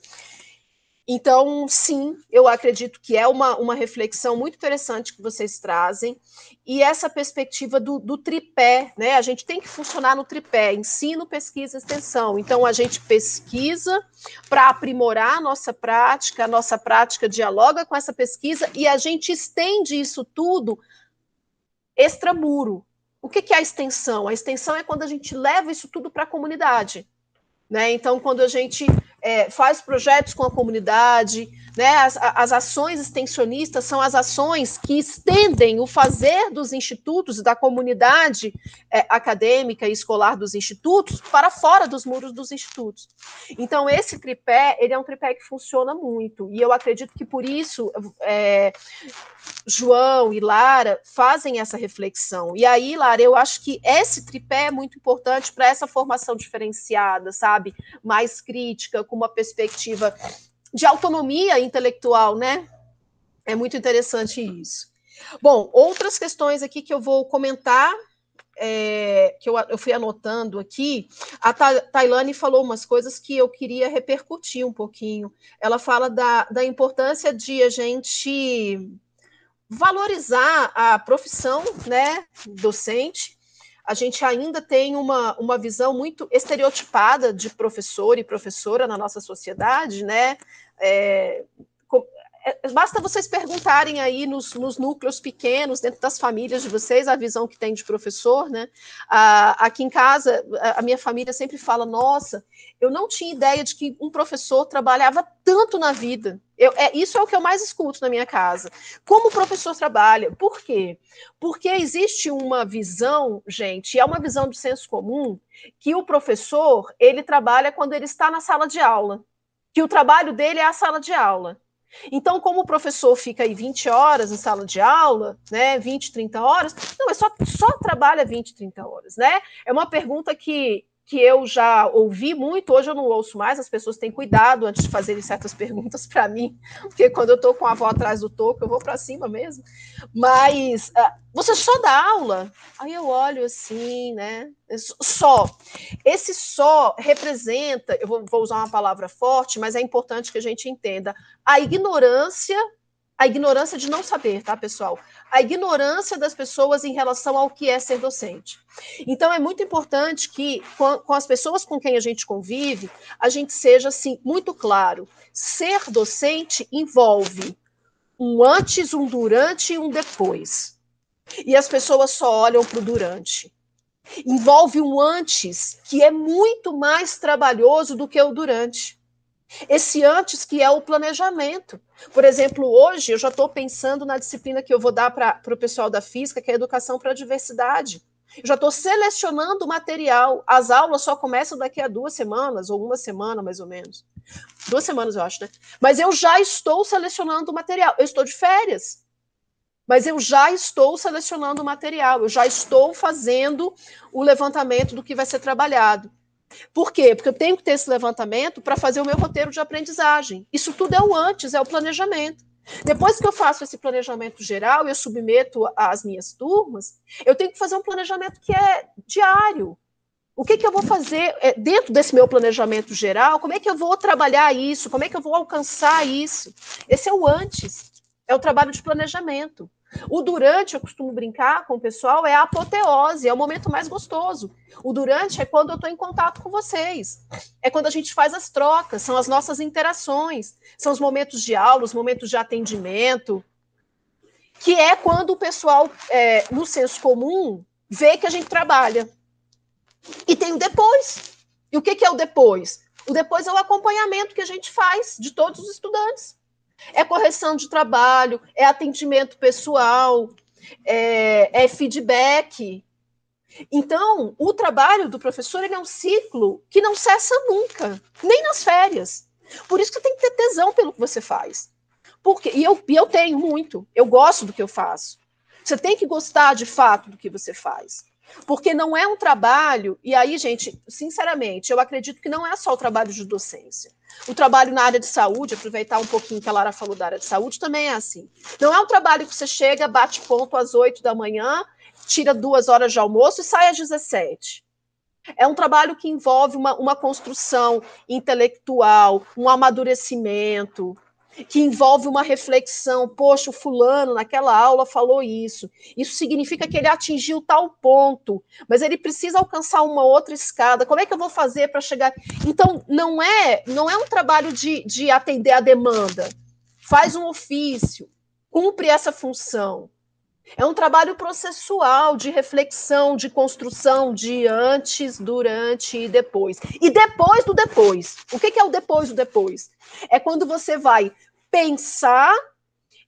Então, sim, eu acredito que é uma, uma reflexão muito interessante que vocês trazem, e essa perspectiva do, do tripé, né? A gente tem que funcionar no tripé: ensino, pesquisa, extensão. Então, a gente pesquisa para aprimorar a nossa prática, a nossa prática dialoga com essa pesquisa, e a gente estende isso tudo extramuro. O que, que é a extensão? A extensão é quando a gente leva isso tudo para a comunidade. Né? Então, quando a gente é, faz projetos com a comunidade, né? As, as, ações extensionistas são as ações que estendem o fazer dos institutos, da comunidade é, acadêmica e escolar dos institutos, para fora dos muros dos institutos. Então, esse tripé, ele é um tripé que funciona muito, e eu acredito que por isso é, João e Lara fazem essa reflexão. E aí, Lara, eu acho que esse tripé é muito importante para essa formação diferenciada, sabe? Mais crítica, com uma perspectiva de autonomia intelectual, né? É muito interessante isso. Bom, outras questões aqui que eu vou comentar, é, que eu, eu, fui anotando aqui, a Tailane falou umas coisas que eu queria repercutir um pouquinho. Ela fala da, da importância de a gente valorizar a profissão né, docente, a gente ainda tem uma, uma visão muito estereotipada de professor e professora na nossa sociedade, né? É, basta vocês perguntarem aí nos, nos, núcleos pequenos, dentro das famílias de vocês, a visão que tem de professor, né? Ah, aqui em casa, a minha família sempre fala: nossa, eu não tinha ideia de que um professor trabalhava tanto na vida. Eu, é, isso é o que eu mais escuto na minha casa. Como o professor trabalha? Por quê? Porque existe uma visão, gente, é uma visão do senso comum, que o professor ele trabalha quando ele está na sala de aula. Que o trabalho dele é a sala de aula. Então, como o professor fica aí 20 horas em sala de aula, né, 20, 30 horas, não, é só, só trabalha 20, 30 horas, né? É uma pergunta que que eu já ouvi muito, hoje eu não ouço mais, as pessoas têm cuidado antes de fazerem certas perguntas para mim, porque quando eu estou com a avó atrás do toco, eu vou para cima mesmo. Mas uh, você só dá aula? Aí eu olho assim, né? Só. Esse só representa, eu vou, vou usar uma palavra forte, mas é importante que a gente entenda, a ignorância a ignorância de não saber, tá, pessoal? A ignorância das pessoas em relação ao que é ser docente. Então, é muito importante que, com, com as pessoas com quem a gente convive, a gente seja, assim, muito claro. Ser docente envolve um antes, um durante e um depois. E as pessoas só olham para o durante. Envolve um antes que é muito mais trabalhoso do que o durante. Esse antes que é o planejamento. Por exemplo, hoje eu já estou pensando na disciplina que eu vou dar para o pessoal da física, que é educação para a diversidade. Eu já estou selecionando o material. As aulas só começam daqui a duas semanas, ou uma semana, mais ou menos. Duas semanas, eu acho, né? Mas eu já estou selecionando o material. Eu estou de férias. Mas eu já estou selecionando o material, eu já estou fazendo o levantamento do que vai ser trabalhado. Por quê? Porque eu tenho que ter esse levantamento para fazer o meu roteiro de aprendizagem. Isso tudo é o antes, é o planejamento. Depois que eu faço esse planejamento geral eu submeto às minhas turmas, eu tenho que fazer um planejamento que é diário. O que, que eu vou fazer é, dentro desse meu planejamento geral? Como é que eu vou trabalhar isso? Como é que eu vou alcançar isso? Esse é o antes, é o trabalho de planejamento. O durante, eu costumo brincar com o pessoal, é a apoteose, é o momento mais gostoso. O durante é quando eu estou em contato com vocês, é quando a gente faz as trocas, são as nossas interações, são os momentos de aula, os momentos de atendimento, que é quando o pessoal, é, no senso comum, vê que a gente trabalha. E tem o depois. E o que, que é o depois? O depois é o acompanhamento que a gente faz de todos os estudantes é correção de trabalho, é atendimento pessoal, é, é feedback. Então, o trabalho do professor é um ciclo que não cessa nunca, nem nas férias. Por isso que tem que ter tesão pelo que você faz. Porque, e, eu, e eu tenho muito, eu gosto do que eu faço. Você tem que gostar de fato do que você faz. Porque não é um trabalho, e aí, gente, sinceramente, eu acredito que não é só o trabalho de docência. O trabalho na área de saúde, aproveitar um pouquinho que a Lara falou da área de saúde, também é assim. Não é um trabalho que você chega, bate ponto às 8 da manhã, tira duas horas de almoço e sai às 17. É um trabalho que envolve uma, uma construção intelectual, um amadurecimento, que envolve uma reflexão. Poxa, o fulano naquela aula falou isso. Isso significa que ele atingiu tal ponto, mas ele precisa alcançar uma outra escada. Como é que eu vou fazer para chegar? Então, não é, não é um trabalho de, de atender a demanda. Faz um ofício, cumpre essa função. É um trabalho processual de reflexão, de construção de antes, durante e depois. E depois do depois. O que é o depois do depois? É quando você vai pensar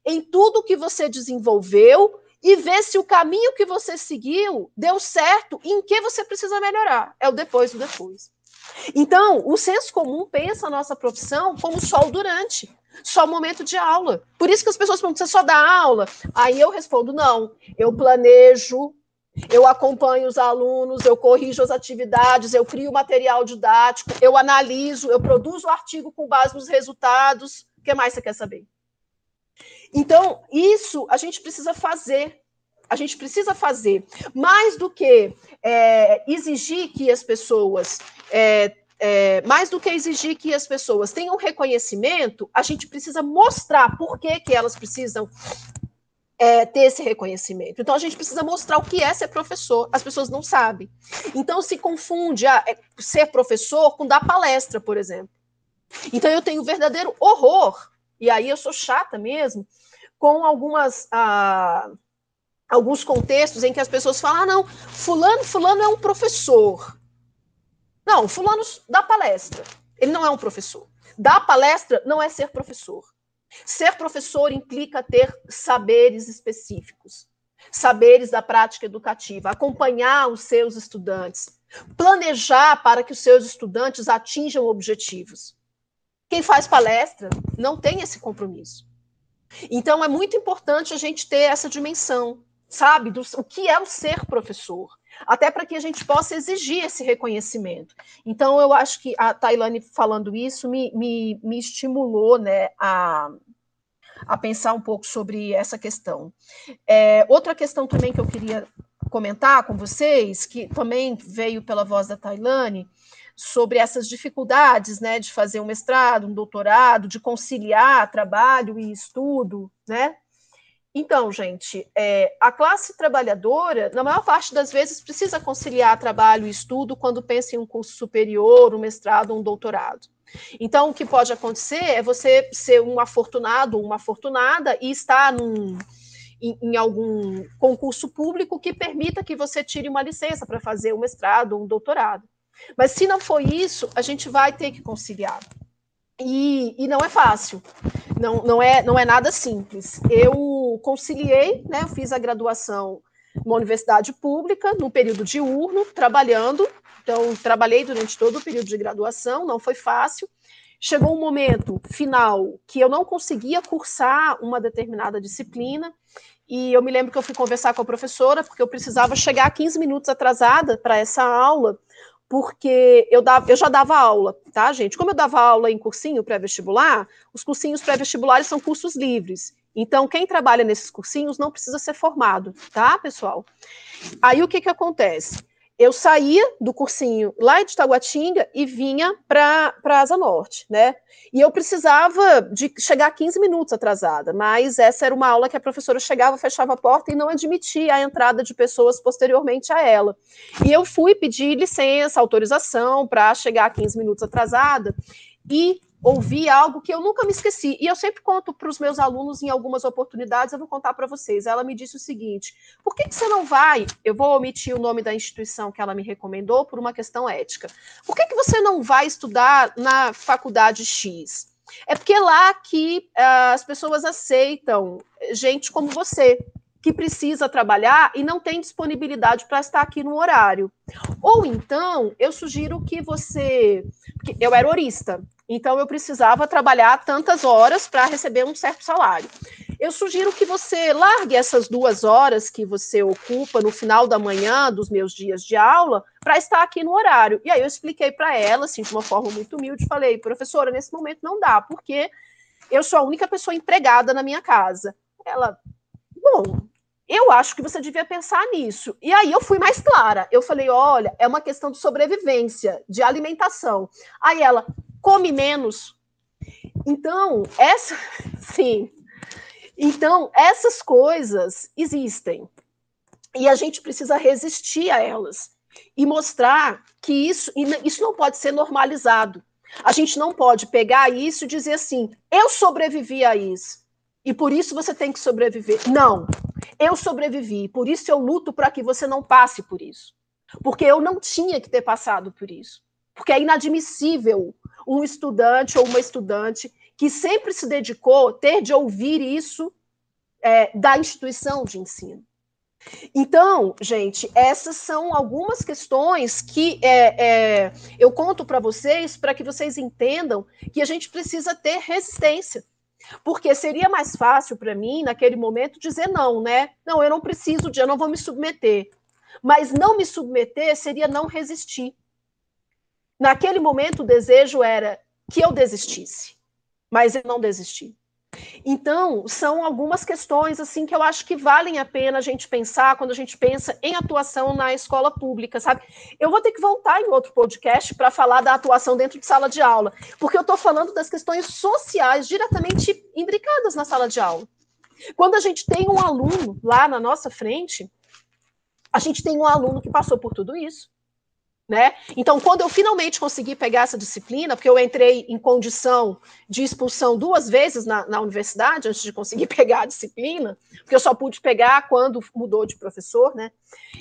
em tudo que você desenvolveu e ver se o caminho que você seguiu deu certo e em que você precisa melhorar. É o depois do depois. Então, o senso comum pensa a nossa profissão como só o durante só o momento de aula. Por isso que as pessoas perguntam, você só dá aula? Aí eu respondo, não, eu planejo, eu acompanho os alunos, eu corrijo as atividades, eu crio material didático, eu analiso, eu produzo o artigo com base nos resultados. O que mais você quer saber? Então, isso a gente precisa fazer. A gente precisa fazer. Mais do que é, exigir que as pessoas é, é, mais do que exigir que as pessoas tenham reconhecimento, a gente precisa mostrar por que, que elas precisam é, ter esse reconhecimento. Então a gente precisa mostrar o que é ser professor. As pessoas não sabem. Então se confunde ah, é, ser professor com dar palestra, por exemplo. Então eu tenho verdadeiro horror, e aí eu sou chata mesmo, com algumas. Ah, alguns contextos em que as pessoas falam: ah, não, fulano, fulano é um professor. Não, fulano dá palestra. Ele não é um professor. Dar palestra não é ser professor. Ser professor implica ter saberes específicos, saberes da prática educativa, acompanhar os seus estudantes, planejar para que os seus estudantes atinjam objetivos. Quem faz palestra não tem esse compromisso. Então é muito importante a gente ter essa dimensão, sabe, do o que é o ser professor, até para que a gente possa exigir esse reconhecimento. Então eu acho que a Tailane falando isso me, me, me estimulou, né, a, a pensar um pouco sobre essa questão. É, outra questão também que eu queria comentar com vocês, que também veio pela voz da Tailane, sobre essas dificuldades, né, de fazer um mestrado, um doutorado, de conciliar trabalho e estudo, né? Então, gente, é, a classe trabalhadora, na maior parte das vezes, precisa conciliar trabalho e estudo quando pensa em um curso superior, um mestrado, um doutorado. Então, o que pode acontecer é você ser um afortunado ou uma afortunada e estar num, em, em, algum concurso público que permita que você tire uma licença para fazer um mestrado ou um doutorado. Mas se não for isso, a gente vai ter que conciliar. E, e não é fácil, não, não, é, não é nada simples. Eu conciliei, né, eu fiz a graduação numa universidade pública, no período diurno, trabalhando. Então, trabalhei durante todo o período de graduação, não foi fácil. Chegou um momento final que eu não conseguia cursar uma determinada disciplina, e eu me lembro que eu fui conversar com a professora, porque eu precisava chegar 15 minutos atrasada para essa aula, porque eu, dava, eu já dava aula, tá, gente? Como eu dava aula em cursinho pré-vestibular, os cursinhos pré-vestibulares são cursos livres. Então, quem trabalha nesses cursinhos não precisa ser formado, tá, pessoal? Aí o que, que acontece? Eu saía do cursinho lá de Taguatinga e vinha para a Asa Norte, né? E eu precisava de chegar 15 minutos atrasada, mas essa era uma aula que a professora chegava, fechava a porta e não admitia a entrada de pessoas posteriormente a ela. E eu fui pedir licença, autorização para chegar 15 minutos atrasada e ouvi algo que eu nunca me esqueci. E eu sempre conto para os meus alunos em algumas oportunidades, eu vou contar para vocês. Ela me disse o seguinte: por que, que você não vai? Eu vou omitir o nome da instituição que ela me recomendou por uma questão ética. Por que, que você não vai estudar na faculdade X? É porque é lá que uh, as pessoas aceitam gente como você, que precisa trabalhar e não tem disponibilidade para estar aqui no horário. Ou então, eu sugiro que você. Eu era horista, então eu precisava trabalhar tantas horas para receber um certo salário. Eu sugiro que você largue essas duas horas que você ocupa no final da manhã dos meus dias de aula para estar aqui no horário. E aí eu expliquei para ela, assim, de uma forma muito humilde, falei, professora, nesse momento não dá, porque eu sou a única pessoa empregada na minha casa. Ela, bom, eu acho que você devia pensar nisso. E aí eu fui mais clara. Eu falei, olha, é uma questão de sobrevivência, de alimentação. Aí ela, come menos. Então, essa, sim. Então, essas coisas existem. E a gente precisa resistir a elas e mostrar que isso, isso não pode ser normalizado. A gente não pode pegar isso e dizer assim: eu sobrevivi a isso, e por isso você tem que sobreviver. Não, eu sobrevivi, por isso eu luto para que você não passe por isso. Porque eu não tinha que ter passado por isso. Porque é inadmissível um estudante ou uma estudante que sempre se dedicou ter de ouvir isso é, da instituição de ensino. Então, gente, essas são algumas questões que é, é, eu conto para vocês para que vocês entendam que a gente precisa ter resistência. Porque seria mais fácil para mim, naquele momento, dizer não, né? Não, eu não preciso de, eu não vou me submeter. Mas não me submeter seria não resistir. Naquele momento, o desejo era que eu desistisse, mas eu não desisti. Então, são algumas questões assim que eu acho que valem a pena a gente pensar quando a gente pensa em atuação na escola pública, sabe? Eu vou ter que voltar em outro podcast para falar da atuação dentro de sala de aula, porque eu estou falando das questões sociais diretamente imbricadas na sala de aula. Quando a gente tem um aluno lá na nossa frente, a gente tem um aluno que passou por tudo isso. Né? Então, quando eu finalmente consegui pegar essa disciplina, porque eu entrei em condição de expulsão duas vezes na, na, universidade antes de conseguir pegar a disciplina, porque eu só pude pegar quando mudou de professor, né?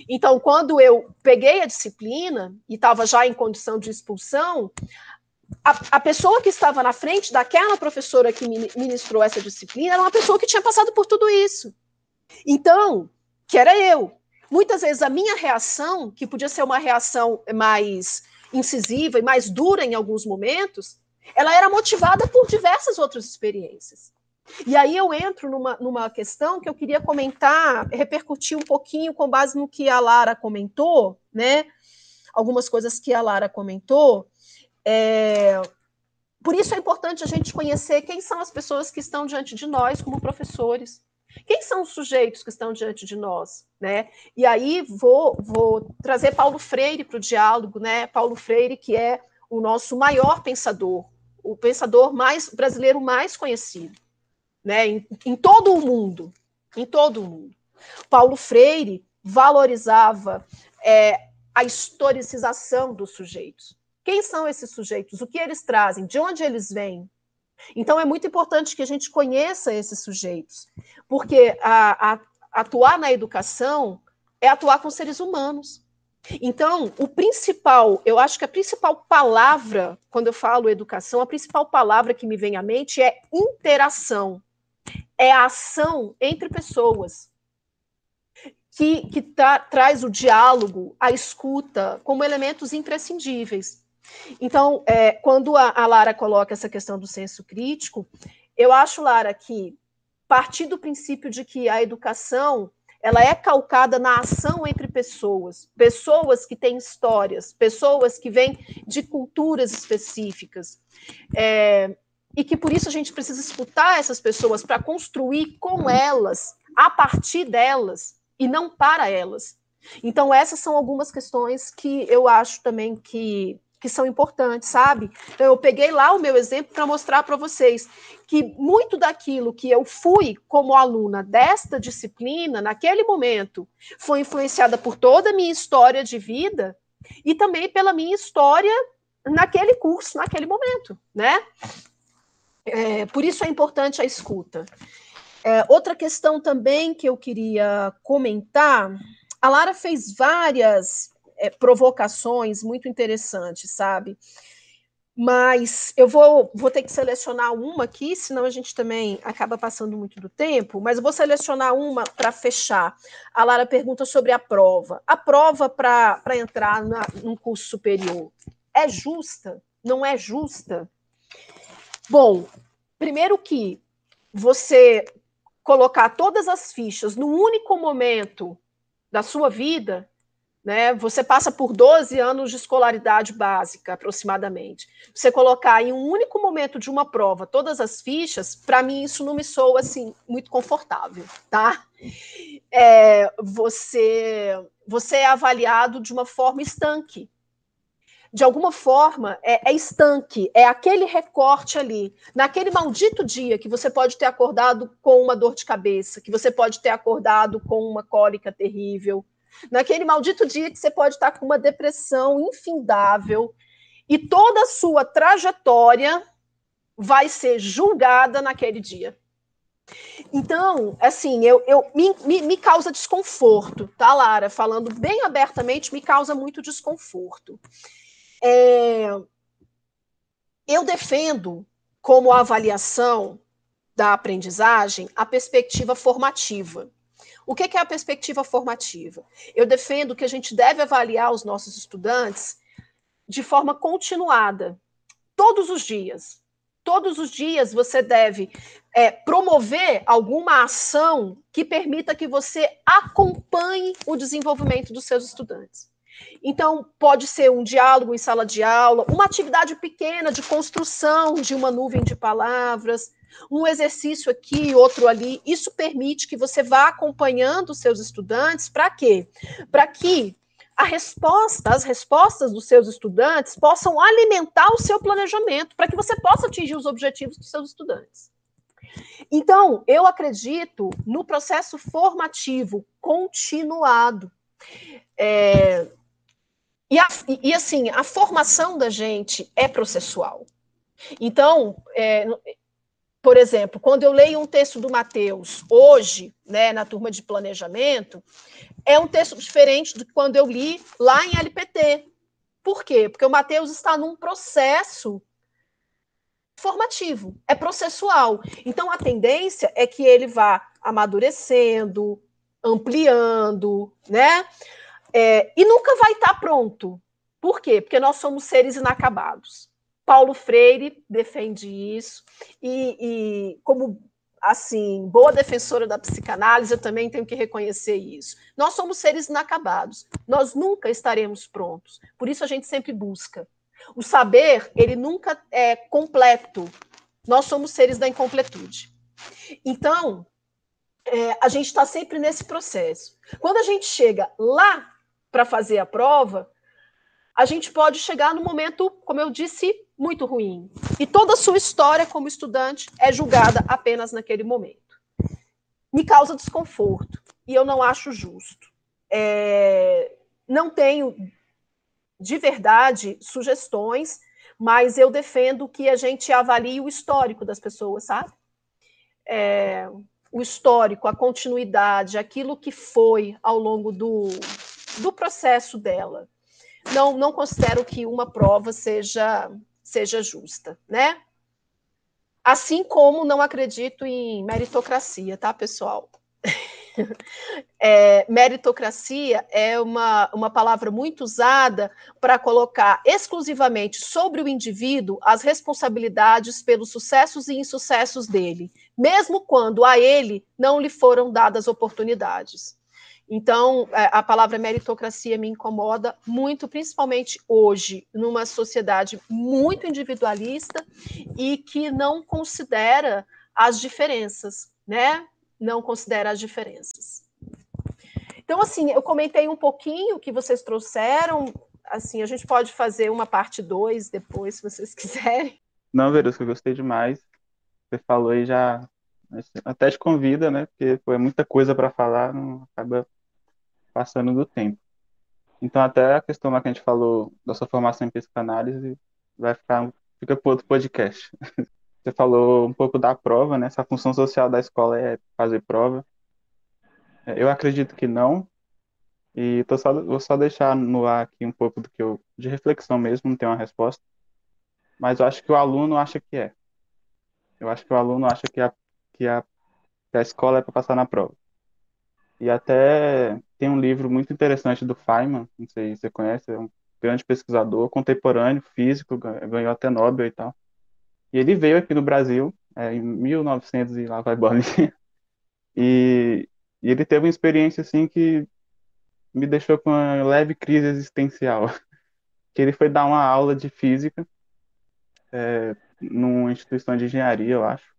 Então, quando eu peguei a disciplina e estava já em condição de expulsão, a, a, pessoa que estava na frente daquela professora que ministrou essa disciplina era uma pessoa que tinha passado por tudo isso. Então, que era eu. Muitas vezes a minha reação, que podia ser uma reação mais incisiva e mais dura em alguns momentos, ela era motivada por diversas outras experiências. E aí eu entro numa, numa questão que eu queria comentar, repercutir um pouquinho com base no que a Lara comentou, né? Algumas coisas que a Lara comentou. É... Por isso é importante a gente conhecer quem são as pessoas que estão diante de nós como professores. Quem são os sujeitos que estão diante de nós? Né? E aí vou, vou trazer Paulo Freire para o diálogo, né? Paulo Freire, que é o nosso maior pensador, o pensador mais brasileiro mais conhecido, né? em, em todo o mundo, em todo o mundo. Paulo Freire valorizava é, a historicização dos sujeitos. Quem são esses sujeitos? O que eles trazem? De onde eles vêm? Então, é muito importante que a gente conheça esses sujeitos, porque a, a, atuar na educação é atuar com seres humanos. Então, o principal, eu acho que a principal palavra, quando eu falo educação, a principal palavra que me vem à mente é interação. É a ação entre pessoas. Que, que tra traz o diálogo, a escuta, como elementos imprescindíveis. Então, é, quando a, a Lara coloca essa questão do senso crítico, eu acho, Lara, que partir do princípio de que a educação ela é calcada na ação entre pessoas, pessoas que têm histórias, pessoas que vêm de culturas específicas, é, e que por isso a gente precisa escutar essas pessoas para construir com elas, a partir delas, e não para elas. Então, essas são algumas questões que eu acho também que que são importantes, sabe? Então, eu peguei lá o meu exemplo para mostrar para vocês que muito daquilo que eu fui como aluna desta disciplina, naquele momento, foi influenciada por toda a minha história de vida e também pela minha história naquele curso, naquele momento, né? É, por isso é importante a escuta. É, outra questão também que eu queria comentar, a Lara fez várias é, provocações muito interessantes, sabe? Mas eu vou, vou ter que selecionar uma aqui, senão a gente também acaba passando muito do tempo, mas eu vou selecionar uma para fechar. A Lara pergunta sobre a prova. A prova para entrar na, num curso superior é justa? Não é justa? Bom, primeiro que você colocar todas as fichas no único momento da sua vida né? Você passa por 12 anos de escolaridade básica, aproximadamente. Você colocar em um único momento de uma prova todas as fichas, para mim isso não me soa assim muito confortável, tá? É, você, você é avaliado de uma forma estanque. De alguma forma, é, é estanque, é aquele recorte ali. Naquele maldito dia que você pode ter acordado com uma dor de cabeça, que você pode ter acordado com uma cólica terrível, naquele maldito dia que você pode estar com uma depressão infindável e toda a sua trajetória vai ser julgada naquele dia. Então, assim, eu, eu me, me, me, causa desconforto, tá, Lara? Falando bem abertamente, me causa muito desconforto. É, eu defendo como avaliação da aprendizagem a perspectiva formativa. O que é a perspectiva formativa? Eu defendo que a gente deve avaliar os nossos estudantes de forma continuada, todos os dias. Todos os dias você deve é, promover alguma ação que permita que você acompanhe o desenvolvimento dos seus estudantes. Então, pode ser um diálogo em sala de aula, uma atividade pequena de construção de uma nuvem de palavras, um exercício aqui, outro ali. Isso permite que você vá acompanhando os seus estudantes. Para quê? Para que a resposta, as respostas dos seus estudantes possam alimentar o seu planejamento, para que você possa atingir os objetivos dos seus estudantes. Então, eu acredito no processo formativo continuado. É, e, a, e, assim, a formação da gente é processual. Então, é, por exemplo, quando eu leio um texto do Mateus hoje, né, na turma de planejamento, é um texto diferente do que quando eu li lá em LPT. Por quê? Porque o Mateus está num processo formativo, é processual. Então a tendência é que ele vá amadurecendo, ampliando, né? É, e nunca vai estar pronto. Por quê? Porque nós somos seres inacabados. Paulo Freire defende isso, e, e como assim, boa defensora da psicanálise, eu também tenho que reconhecer isso. Nós somos seres inacabados. Nós nunca estaremos prontos. Por isso a gente sempre busca. O saber, ele nunca é completo. Nós somos seres da incompletude. Então, é, a gente está sempre nesse processo. Quando a gente chega lá para fazer a prova, a gente pode chegar no momento, como eu disse, muito ruim. E toda a sua história como estudante é julgada apenas naquele momento. Me causa desconforto. E eu não acho justo. É, não tenho de verdade sugestões, mas eu defendo que a gente avalie o histórico das pessoas, sabe? É, o histórico, a continuidade, aquilo que foi ao longo do, do processo dela. Não, não considero que uma prova seja, seja justa, né? Assim como não acredito em meritocracia, tá, pessoal? É, meritocracia é uma, uma palavra muito usada para colocar exclusivamente sobre o indivíduo as responsabilidades pelos sucessos e insucessos dele, mesmo quando a ele não lhe foram dadas oportunidades. Então, é, a palavra meritocracia me incomoda muito, principalmente hoje, numa sociedade muito individualista e que não considera as diferenças, né? não considera as diferenças. Então, assim, eu comentei um pouquinho o que vocês trouxeram. Assim, a gente pode fazer uma parte 2 depois, se vocês quiserem. Não, Verusca, eu gostei demais. Você falou aí já. Até te convida, né? Porque foi muita coisa para falar, não acaba passando do tempo. Então, até a questão lá que a gente falou da sua formação em psicanálise vai ficar fica para outro podcast. Você falou um pouco da prova, né? Essa função social da escola é fazer prova. É, eu acredito que não. E tô só, vou só deixar no ar aqui um pouco do que eu, de reflexão mesmo, não tenho uma resposta. Mas eu acho que o aluno acha que é. Eu acho que o aluno acha que a, que a, que a escola é para passar na prova. E até tem um livro muito interessante do Feynman, não sei se você conhece, é um grande pesquisador contemporâneo, físico, ganhou até Nobel e tal. E ele veio aqui no Brasil é, em 1900 e lá vai bolinha. E, e ele teve uma experiência assim que me deixou com uma leve crise existencial. Que ele foi dar uma aula de física é, numa instituição de engenharia, eu acho.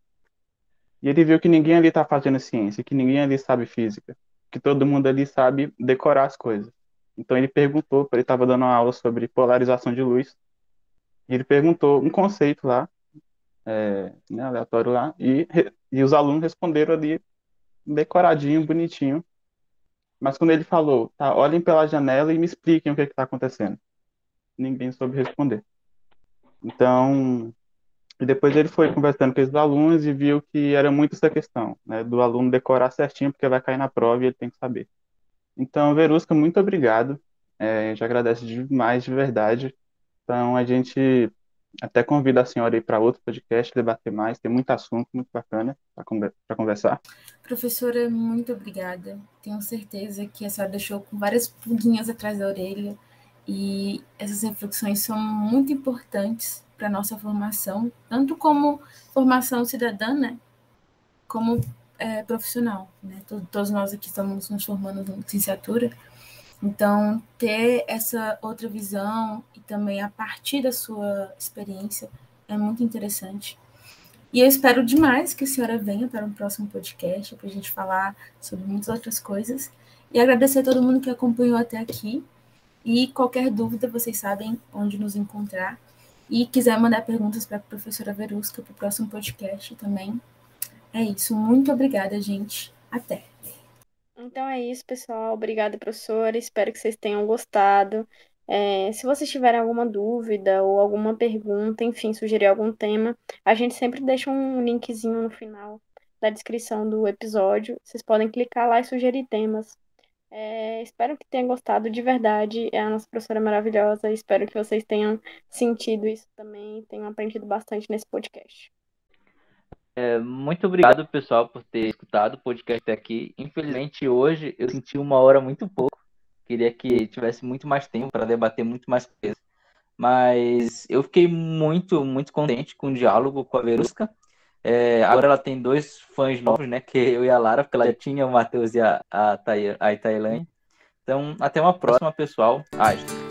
E ele viu que ninguém ali está fazendo ciência, que ninguém ali sabe física, que todo mundo ali sabe decorar as coisas. Então ele perguntou, ele estava dando uma aula sobre polarização de luz, e ele perguntou um conceito lá, é, né, aleatório lá, e, e os alunos responderam ali decoradinho, bonitinho. Mas quando ele falou, tá, olhem pela janela e me expliquem o que é está acontecendo. Ninguém soube responder. Então, e depois ele foi conversando com os alunos e viu que era muito essa questão, né, do aluno decorar certinho, porque vai cair na prova e ele tem que saber. Então, Verusca, muito obrigado. É, a gente agradece demais, de verdade. Então, a gente até convido a senhora aí para outro podcast, debater mais, tem muito assunto, muito bacana para conversar. Professora, muito obrigada. Tenho certeza que a senhora deixou com várias pulguinhas atrás da orelha e essas reflexões são muito importantes para nossa formação, tanto como formação cidadã, né, como é, profissional. Né? Todos nós aqui estamos nos formando em licenciatura, então, ter essa outra visão e também a partir da sua experiência é muito interessante. E eu espero demais que a senhora venha para um próximo podcast para a gente falar sobre muitas outras coisas. E agradecer a todo mundo que acompanhou até aqui. E qualquer dúvida, vocês sabem onde nos encontrar. E quiser mandar perguntas para a professora Verusca para o próximo podcast também, É isso. Muito obrigada, gente. Até. Então é isso, pessoal. Obrigada, professora. Espero que vocês tenham gostado. É, se vocês tiverem alguma dúvida ou alguma pergunta, enfim, sugerir algum tema, a gente sempre deixa um linkzinho no final da descrição do episódio. Vocês podem clicar lá e sugerir temas. É, espero que tenham gostado de verdade. É a nossa professora maravilhosa. Espero que vocês tenham sentido isso também, tenham aprendido bastante nesse podcast. É, muito obrigado, pessoal, por ter escutado o podcast até aqui. Infelizmente, hoje eu senti uma hora muito pouco. Queria que tivesse muito mais tempo para debater muito mais coisas. Mas eu fiquei muito, muito contente com o diálogo com a Verusca. É, agora ela tem dois fãs novos, né? Que eu e a Lara, porque ela já tinha o Matheus e a, a, a Itailane. Então, até uma próxima, pessoal. Astro.